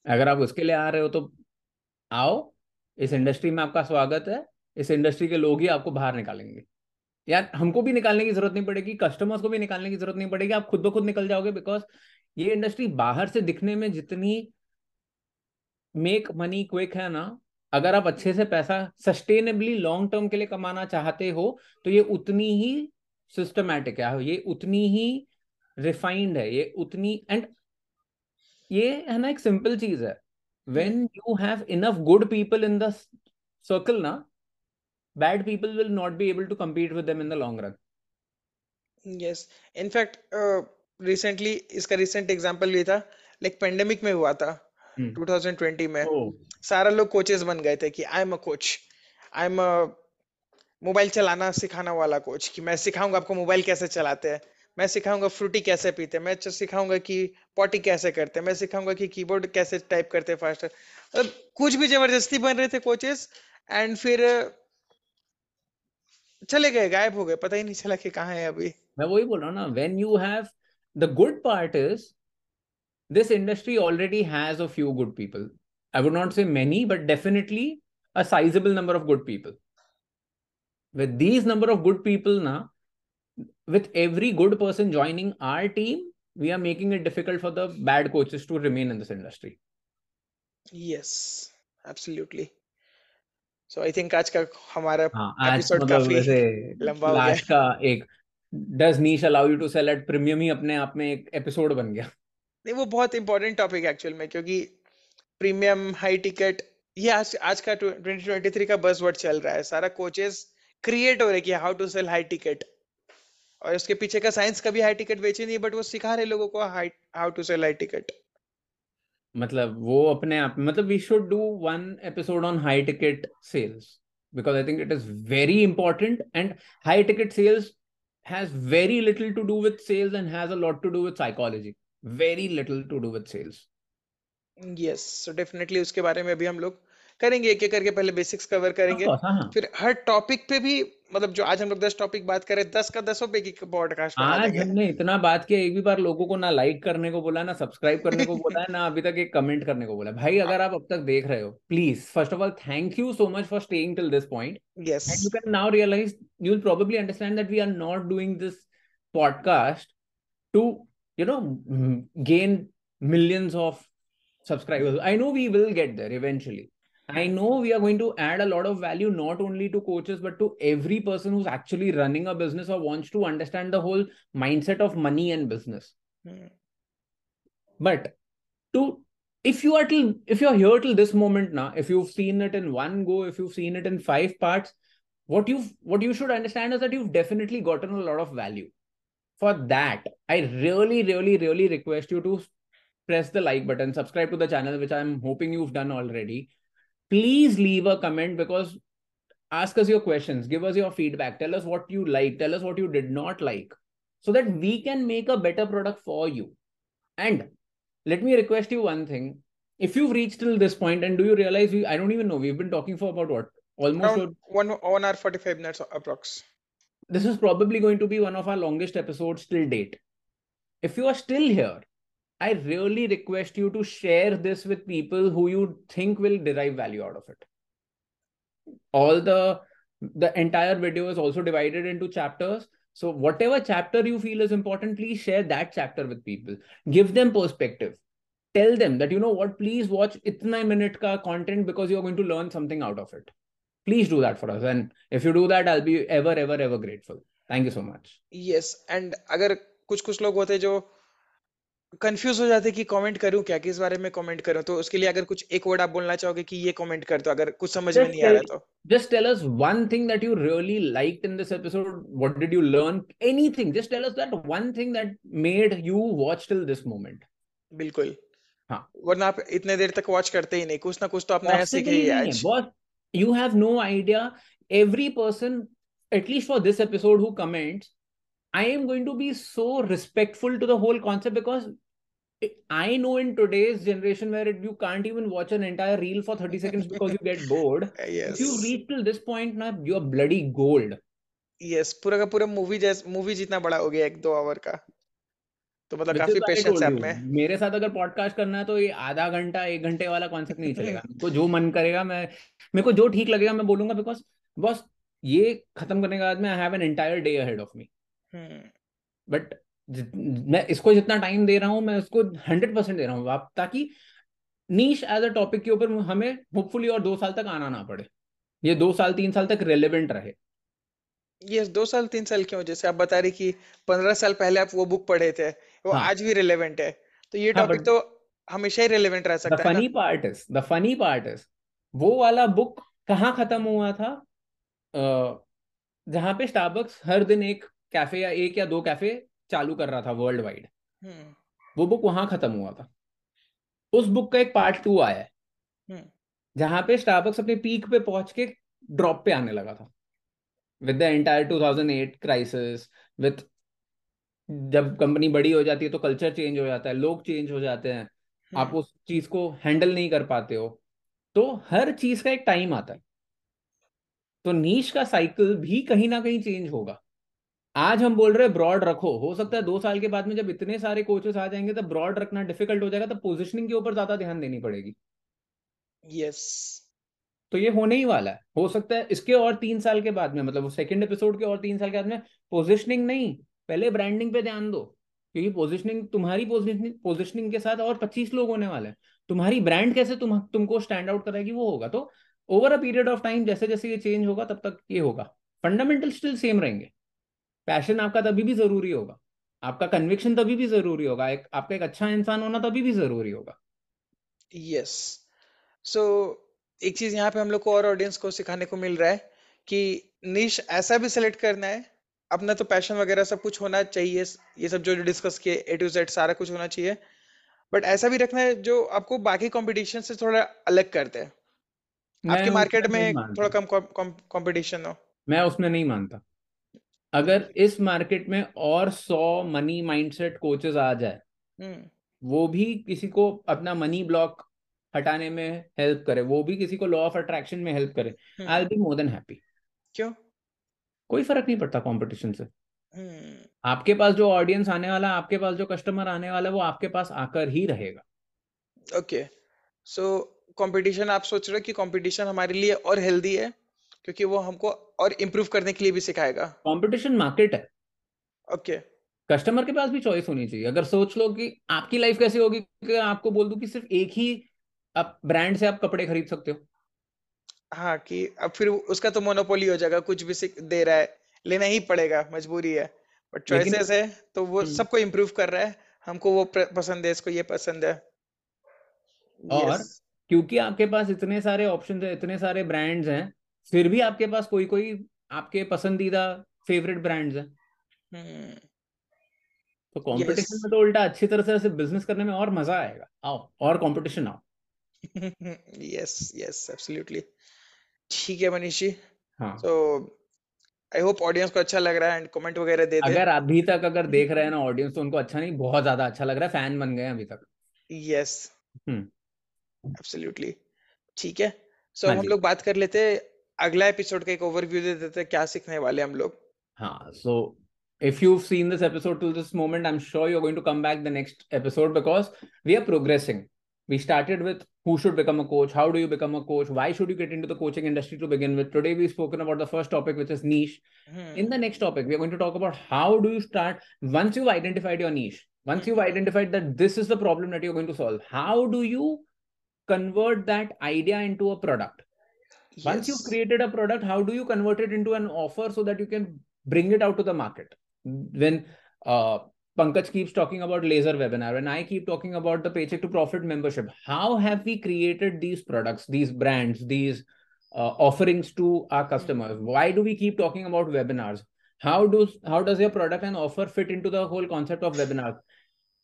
अगर आप उसके लिए आ रहे हो तो आओ, इस इंडस्ट्री में आपका स्वागत है, इस इंडस्ट्री के लोग ही आपको बाहर निकालेंगे। यार, हमको भी निकालने की ज़रूरत नहीं पड़ेगी कस्टमर्स को भी निकालने की ज़रूरत नहीं पड़ेगी, आप खुद ब खुद निकल जाओगे बिकॉज़ ये इंडस्ट्री बाहर से दिखने में जितनी मेक मनी क्विक है ना, अगर आप अच्छे से पैसा सस्टेनेबली लॉन्ग टर्म के लिए कमाना चाहते हो तो ये उतनी ही सिस्टमैटिक है, ये उतनी ही रिफाइंड है ये उतनी एंड ये है ना एक सिंपल चीज़ है when you have enough good people in the circle ना bad people will not be able to compete with them in the long run yes in fact uh, इसका recent example भी था like pandemic में हुआ था hmm. 2020 में oh. सारा लोग कोचेस बन गए थे कि I am a coach I am a mobile चलाना सिखाना वाला कोच कि मैं सिखाऊँगा आपको मोबाइल कैसे चलाते हैं मैं सिखाऊँगा फ्रूटी कैसे पीते मैं सिखाऊँगा कि पॉटी कैसे करते मैं सिखाऊँगा कि कीबोर्ड कैसे टाइप करते फास्ट। मतलब कुछ भी ज़बरदस्ती बन रहे थे कोचेस, एंड फिर, चले गए, गायब हो गए, पता ही नहीं चला कि कहाँ है अभी। मैं वही बोल रहा हूँ ना when you have the good part is this industry already has a few good people I would not say many but definitely a sizable number of good people with these number of good people ना with every good person joining our team we are making it difficult for the bad coaches to remain in this industry. Yes absolutely. So I think आज का हमारा episode हाँ, काफ़ी लंबा हो गया। का एक does niche allow you to sell at premium ही अपने आप में एक एपिसोड बन गया? नहीं वो बहुत इंपॉर्टेंट टॉपिक एक्चुअल में क्योंकि प्रीमियम हाई टिकट ये आज आज का 2023 का बजवर्ड चल रहा है। सारा कोचेस क्रिएट हो रहे कि how to sell high ticket और उसके पीछे का साइंस कभी हाई टिकट बेची नहीं बट वो सिखा रहे लोगों को how to sell high ticket मतलब वो अपने आप मतलब we should do one episode on high ticket sales because I think it is very important and high ticket sales has very little to do with sales and has a lot to do with psychology very little to do with sales yes so definitely उसके बारे में भी हम लोग करेंगे एक एक करके पहले बेसिक्स कवर करेंगे। हाँ. फिर हर टॉपिक पे भी मतलब जो आज हम लोग दस टॉपिक बात करें दस का दसों पे की पॉडकास्ट आज हमने इतना बात किया एक भी बार लोगों को ना लाइक करने को बोला ना सब्सक्राइब करने को बोला है ना अभी तक एक कमेंट करने को बोला। भाई अगर आप अब तक देख रहे हो please first of all thank you so much for staying till this point yes. And you can now realize you'll probably understand that we are not doing this podcast to you know gain millions of subscribers. I know we will get there eventually. I know we are going to add a lot of value not only to coaches but to every person who's actually running a business or wants to understand the whole mindset of money and business. Hmm. But to if you are till if you're here till this moment now, if you've seen it in one go, if you've seen it in five parts, what you what you should understand is that you've definitely gotten a lot of value. For that, I really, really, really request you to press the like button, subscribe to the channel, which I'm hoping you've done already please leave a comment because ask us your questions. Give us your feedback. Tell us what you like. Tell us what you did not like so that we can make a better product for you. And let me request you one thing. If you've reached till this point and do you realize we i don't even know we've been talking for about what? Almost Around one one hour 45 minutes approx. This is probably going to be one of our longest episodes till date. If you are still here I really request you to share this with people who you think will derive value out of it. All the the entire video is also divided into chapters. So whatever chapter you feel is important, please share that chapter with people. Give them perspective. Tell them that you know what, please watch itna minute ka content because you're going to learn something out of it. Please do that for us. And if you do that, I'll be ever, ever, ever grateful. Thank you so much. Yes. And अगर कुछ कुछ लोग होते जो confuse हो जाते कि comment करूँ क्या किस बारे में कमेंट करूँ? तो उसके लिए अगर कुछ एक वर्ड आप बोलना चाहोगे कि ये कमेंट कर दो अगर कुछ समझ में नहीं आ रहा तो। Just tell us one thing that you really like in this episode what did you learn anything just tell us that one thing that made you watch till this moment बिल्कुल। हाँ। वरना आप इतने देर तक वॉच करते ही नहीं। कुछ ना कुछ तो आपने ऐसे ही। आज। You have no idea every person at least for this episode who comments I am going to be so respectful to the whole concept because I know in today's generation where it, you can't even watch an entire reel for 30 seconds because you get bored. yes. If you reach till this point now, you're bloody gold. Yes, पूरा का पूरा movie जैस movie जितना बड़ा हो गया एक दो आवर का तो मतलब काफ़ी पेशेंस है में मेरे साथ अगर पॉडकास्ट करना है तो ये आधा घंटा एक घंटे वाला कॉन्सेप्ट नहीं चलेगा तो जो मन करेगा मैं मेरे को जो ठीक लगेगा मैं बोलूँगा बिकॉज़ बस ये खत्म करने के बाद में I have an entire day ahead of me but मैं इसको जितना टाइम दे रहा हूँ मैं उसको हंड्रेड परसेंट दे रहा हूँ आप ताकि नीच एज अ टॉपिक के ऊपर हमें होपफुली और दो साल तक आना ना पड़े। ये दो साल तीन साल तक रेलिवेंट रहे। ये दो साल तीन साल क्यों जैसे आप बता रही कि पंद्रह साल पहले आप वो बुक पढ़े थे वो हाँ. आज भी रिलेवेंट है। तो ये टॉपिक हाँ, तो हमेशा ही रिलेवेंट रह सकता है funny part is the funny part is वो वाला बुक कहाँ खत्म हुआ था? जहाँ पे स्टारबक्स हर दिन एक कैफ़े या एक या दो कैफ़े चालू कर रहा था वर्ल्ड वाइड हम्म। वो बुक वहाँ खत्म हुआ था। उस बुक का एक पार्ट टू आया है। हम्म। जहाँ पे स्टारबक्स अपने पीक पे पहुँच के ड्रॉप पे आने लगा था। With the entire 2008 crisis with जब कंपनी बड़ी हो जाती है तो कल्चर चेंज हो जाता है लोग चेंज हो जाते हैं। आप हम्म। उस चीज़ को हैंडल नहीं कर पाते हो। तो हर चीज़ का एक टाइम आता है। तो नीच का साइकिल भी कहीं ना कहीं चेंज होगा। आज हम बोल रहे हैं ब्रॉड रखो। हो सकता है दो साल के बाद में जब इतने सारे कोचेस आ जाएँगे तो ब्रॉड रखना डिफ़िकल्ट हो जाएगा तो पोजिशनिंग के ऊपर ज़्यादा ध्यान देनी पड़ेगी। Yes yes. तो ये होने ही वाला है। हो सकता है इसके और तीन साल के बाद में मतलब सेकंड एपिसोड के और तीन साल के बाद में पोजिशनिंग नहीं पहले ब्रांडिंग पे ध्यान दो। क्योंकि पोजिशनिंग तुम्हारी पोजिशनिंग पोजिशनिंग के साथ और पच्चीस लोग होने वाले हैं। तुम्हारी ब्रांड कैसे तुम तुमको स्टैंड आउट कराएगी वो होगा। तो over a period of time जैसे जैसे ये चेंज होगा तब तक ये होगा। फंडामेंटल स्टिल सेम रहेंगे। पैशन आपका तभी भी ज़रूरी होगा। आपका कन्विक्शन तभी भी ज़रूरी होगा। एक आपका एक अच्छा इंसान होना तभी भी ज़रूरी होगा। यस सो एक चीज़ यहाँ पे हम लोग को और ऑडियंस को सिखाने को मिल रहा है कि निश ऐसा भी सिलेक्ट करना है अपना तो पैशन वगैरह सब कुछ होना चाहिए ये सब जो डिस्कस किए ए टू जेड सारा कुछ होना चाहिए। बट ऐसा भी रखना है जो आपको बाकी कंपटीशन से थोड़ा अलग करते हैं। आपके मार्केट में थोड़ा कम कंपटीशन हो। मैं उसमें नहीं मानता। अगर इस मार्केट में और सौ मनी माइंडसेट कोचेस आ जाए हम्म। वो भी किसी को अपना मनी ब्लॉक हटाने में हेल्प करे वो भी किसी को लॉ ऑफ़ अट्रैक्शन में हेल्प करे I be more than happy क्यों? कोई फ़र्क नहीं पड़ता कंपटीशन से। हम्म। आपके पास जो ऑडियंस आने वाला आपके पास जो कस्टमर आने वाला वो आपके पास आकर ही रहेगा। ओके सो कंपटीशन आप सोच रहे हो कि कंपटीशन हमारे लिए और हेल्दी है? क्योंकि वो हमको और इम्प्रूव करने के लिए भी सिखाएगा। कंपटीशन मार्केट है। Okay okay. कस्टमर के पास भी चॉइस होनी चाहिए। अगर सोच लो कि आपकी लाइफ कैसी होगी कि आपको बोल दूँ कि सिर्फ़ एक ही आप ब्रांड से आप कपड़े खरीद सकते हो। हाँ कि अब फिर उसका तो मोनोपोली हो जाएगा कुछ भी सिख दे रहा है लेना ही पड़ेगा मजबूरी है। बट चॉइसेस है तो वो हम्म, सबको इम्प्रूव कर रहा है हमको वो पसंद है इसको ये पसंद है। और यस क्योंकि आपके पास इतने सारे ऑप्शन हैं इतने सारे ब्रांड्स हैं फिर भी आपके पास कोई कोई आपके पसंदीदा फेवरेट ब्रांड्स हैं? हम्म। तो कंपटीशन में तो उल्टा अच्छी तरह से बिज़नेस करने में और मज़ा आएगा। आओ और कंपटीशन आओ। यस यस एब्सोल्युटली ठीक है मनीष जी। हाँ। तो आई होप ऑडियंस को अच्छा लग रहा है एंड कमेंट वगैरह दे दे। अगर अभी तक अगर देख रहे हैं ना ऑडियंस तो उनको अच्छा नहीं बहुत ज़्यादा अच्छा लग रहा है फ़ैन बन गए हैं अभी तक। यस हम्म। एब्सोल्युटली ठीक है। सो हाँ अब हम लोग बात कर लेते हैं अगला एपिसोड का एक ओवरव्यू दे देते हैं क्या सीखने वाले हम लोग हाँ so if you've seen this episode till this moment I'm sure you're going to come back the next episode because we are progressing we started with who should become a coach how do you become a coach why should you get into the coaching industry to begin with today we've spoken about the first topic which is niche in hmm the next topic we're going to talk about how do you start once you've identified your niche once you've hmm identified that this is the problem that you're going to solve how do you convert that idea into a product Once you've created a product how do you convert it into an offer so that you can bring it out to the market? When uh, pankaj keeps talking about laser webinar and i keep talking about the paycheck to profit membership how have we created these products these brands these uh, offerings to our customers? Why do we keep talking about webinars? How does how does your product and offer fit into the whole concept of webinars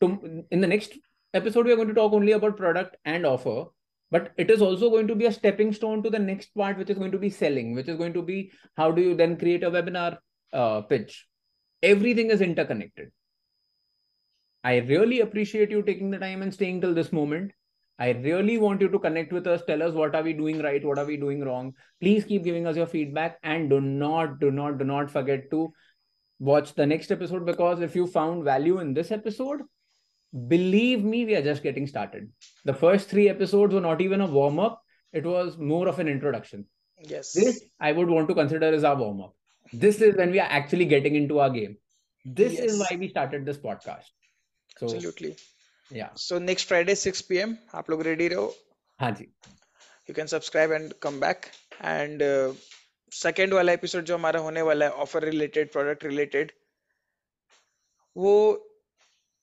to, in the next episode we are going to talk only about product and offer but it is also going to be a stepping stone to the next part which is going to be selling which is going to be how do you then create a webinar uh, pitch. Everything is interconnected. I really appreciate you taking the time and staying till this moment. I really want you to connect with us. Tell us what are we doing right what are we doing wrong. Please keep giving us your feedback and do not do not do not forget to watch the next episode because if you found value in this episode believe me, we are just getting started. The first three episodes were not even a warm up, it was more of an introduction. This yes I would want to consider as our warm up. This is when we are actually getting into our game. This is yes why we started this podcast. So, absolutely yeah. So next Friday 6 PM आप लोग ready रहो हाँ जी you can subscribe and come back and second वाला episode जो हमारा होने वाला है ऑफर रिलेटेड प्रोडक्ट रिलेटेड वो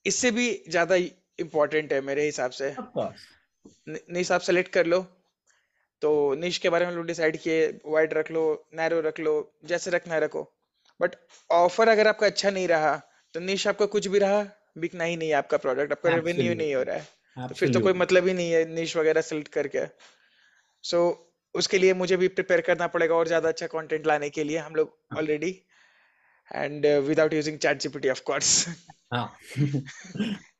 इससे भी ज़्यादा इम्पोर्टेंट है मेरे हिसाब से. निश आप सेलेक्ट कर लो। तो निश के बारे में लोग डिसाइड किए वाइड रख लो नैरो रख लो जैसे रखना है रखो। बट ऑफ़र अगर आपका अच्छा नहीं रहा तो निश आपका कुछ भी रहा बिकना ही नहीं है आपका प्रोडक्ट आपका रेवेन्यू नहीं हो रहा है। तो फिर तो कोई मतलब ही नहीं है निश वगैरह सेलेक्ट करके। सो so, उसके लिए मुझे भी प्रिपेयर करना पड़ेगा और ज़्यादा अच्छा कंटेंट लाने के लिए हम लोग हाँ। Already and without using chat GPT of course हाँ।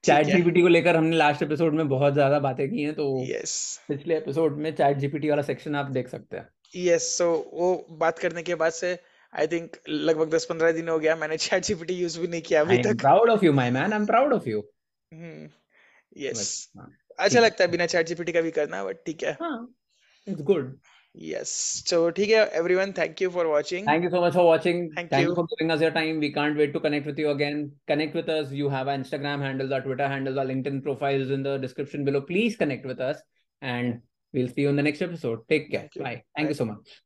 चैट जीपीटी को लेकर हमने लास्ट एपिसोड में बहुत ज़्यादा बातें की हैं तो यस पिछले एपिसोड में चैट जीपीटी वाला सेक्शन आप देख सकते हैं। यस सो वो बात करने के बाद से आई थिंक लगभग दस पंद्रह दिन हो गया मैंने चैट जीपीटी यूज़ भी नहीं किया अभी तक। Proud of you my man I am proud of you yes हाँ। अच्छा लगता है बिना चैट जीपीटी का भी करना बट ठीक है। हाँ it's good Yes. So, okay, everyone, thank you for watching. Thank you so much for watching. Thank, thank you. you. for giving us your time. We can't wait to connect with you again. Connect with us. You have our Instagram handles, our Twitter handles, our LinkedIn profiles in the description below. Please connect with us and we'll see you in the next episode. Take care. Thank Bye. Thank Bye. you so much.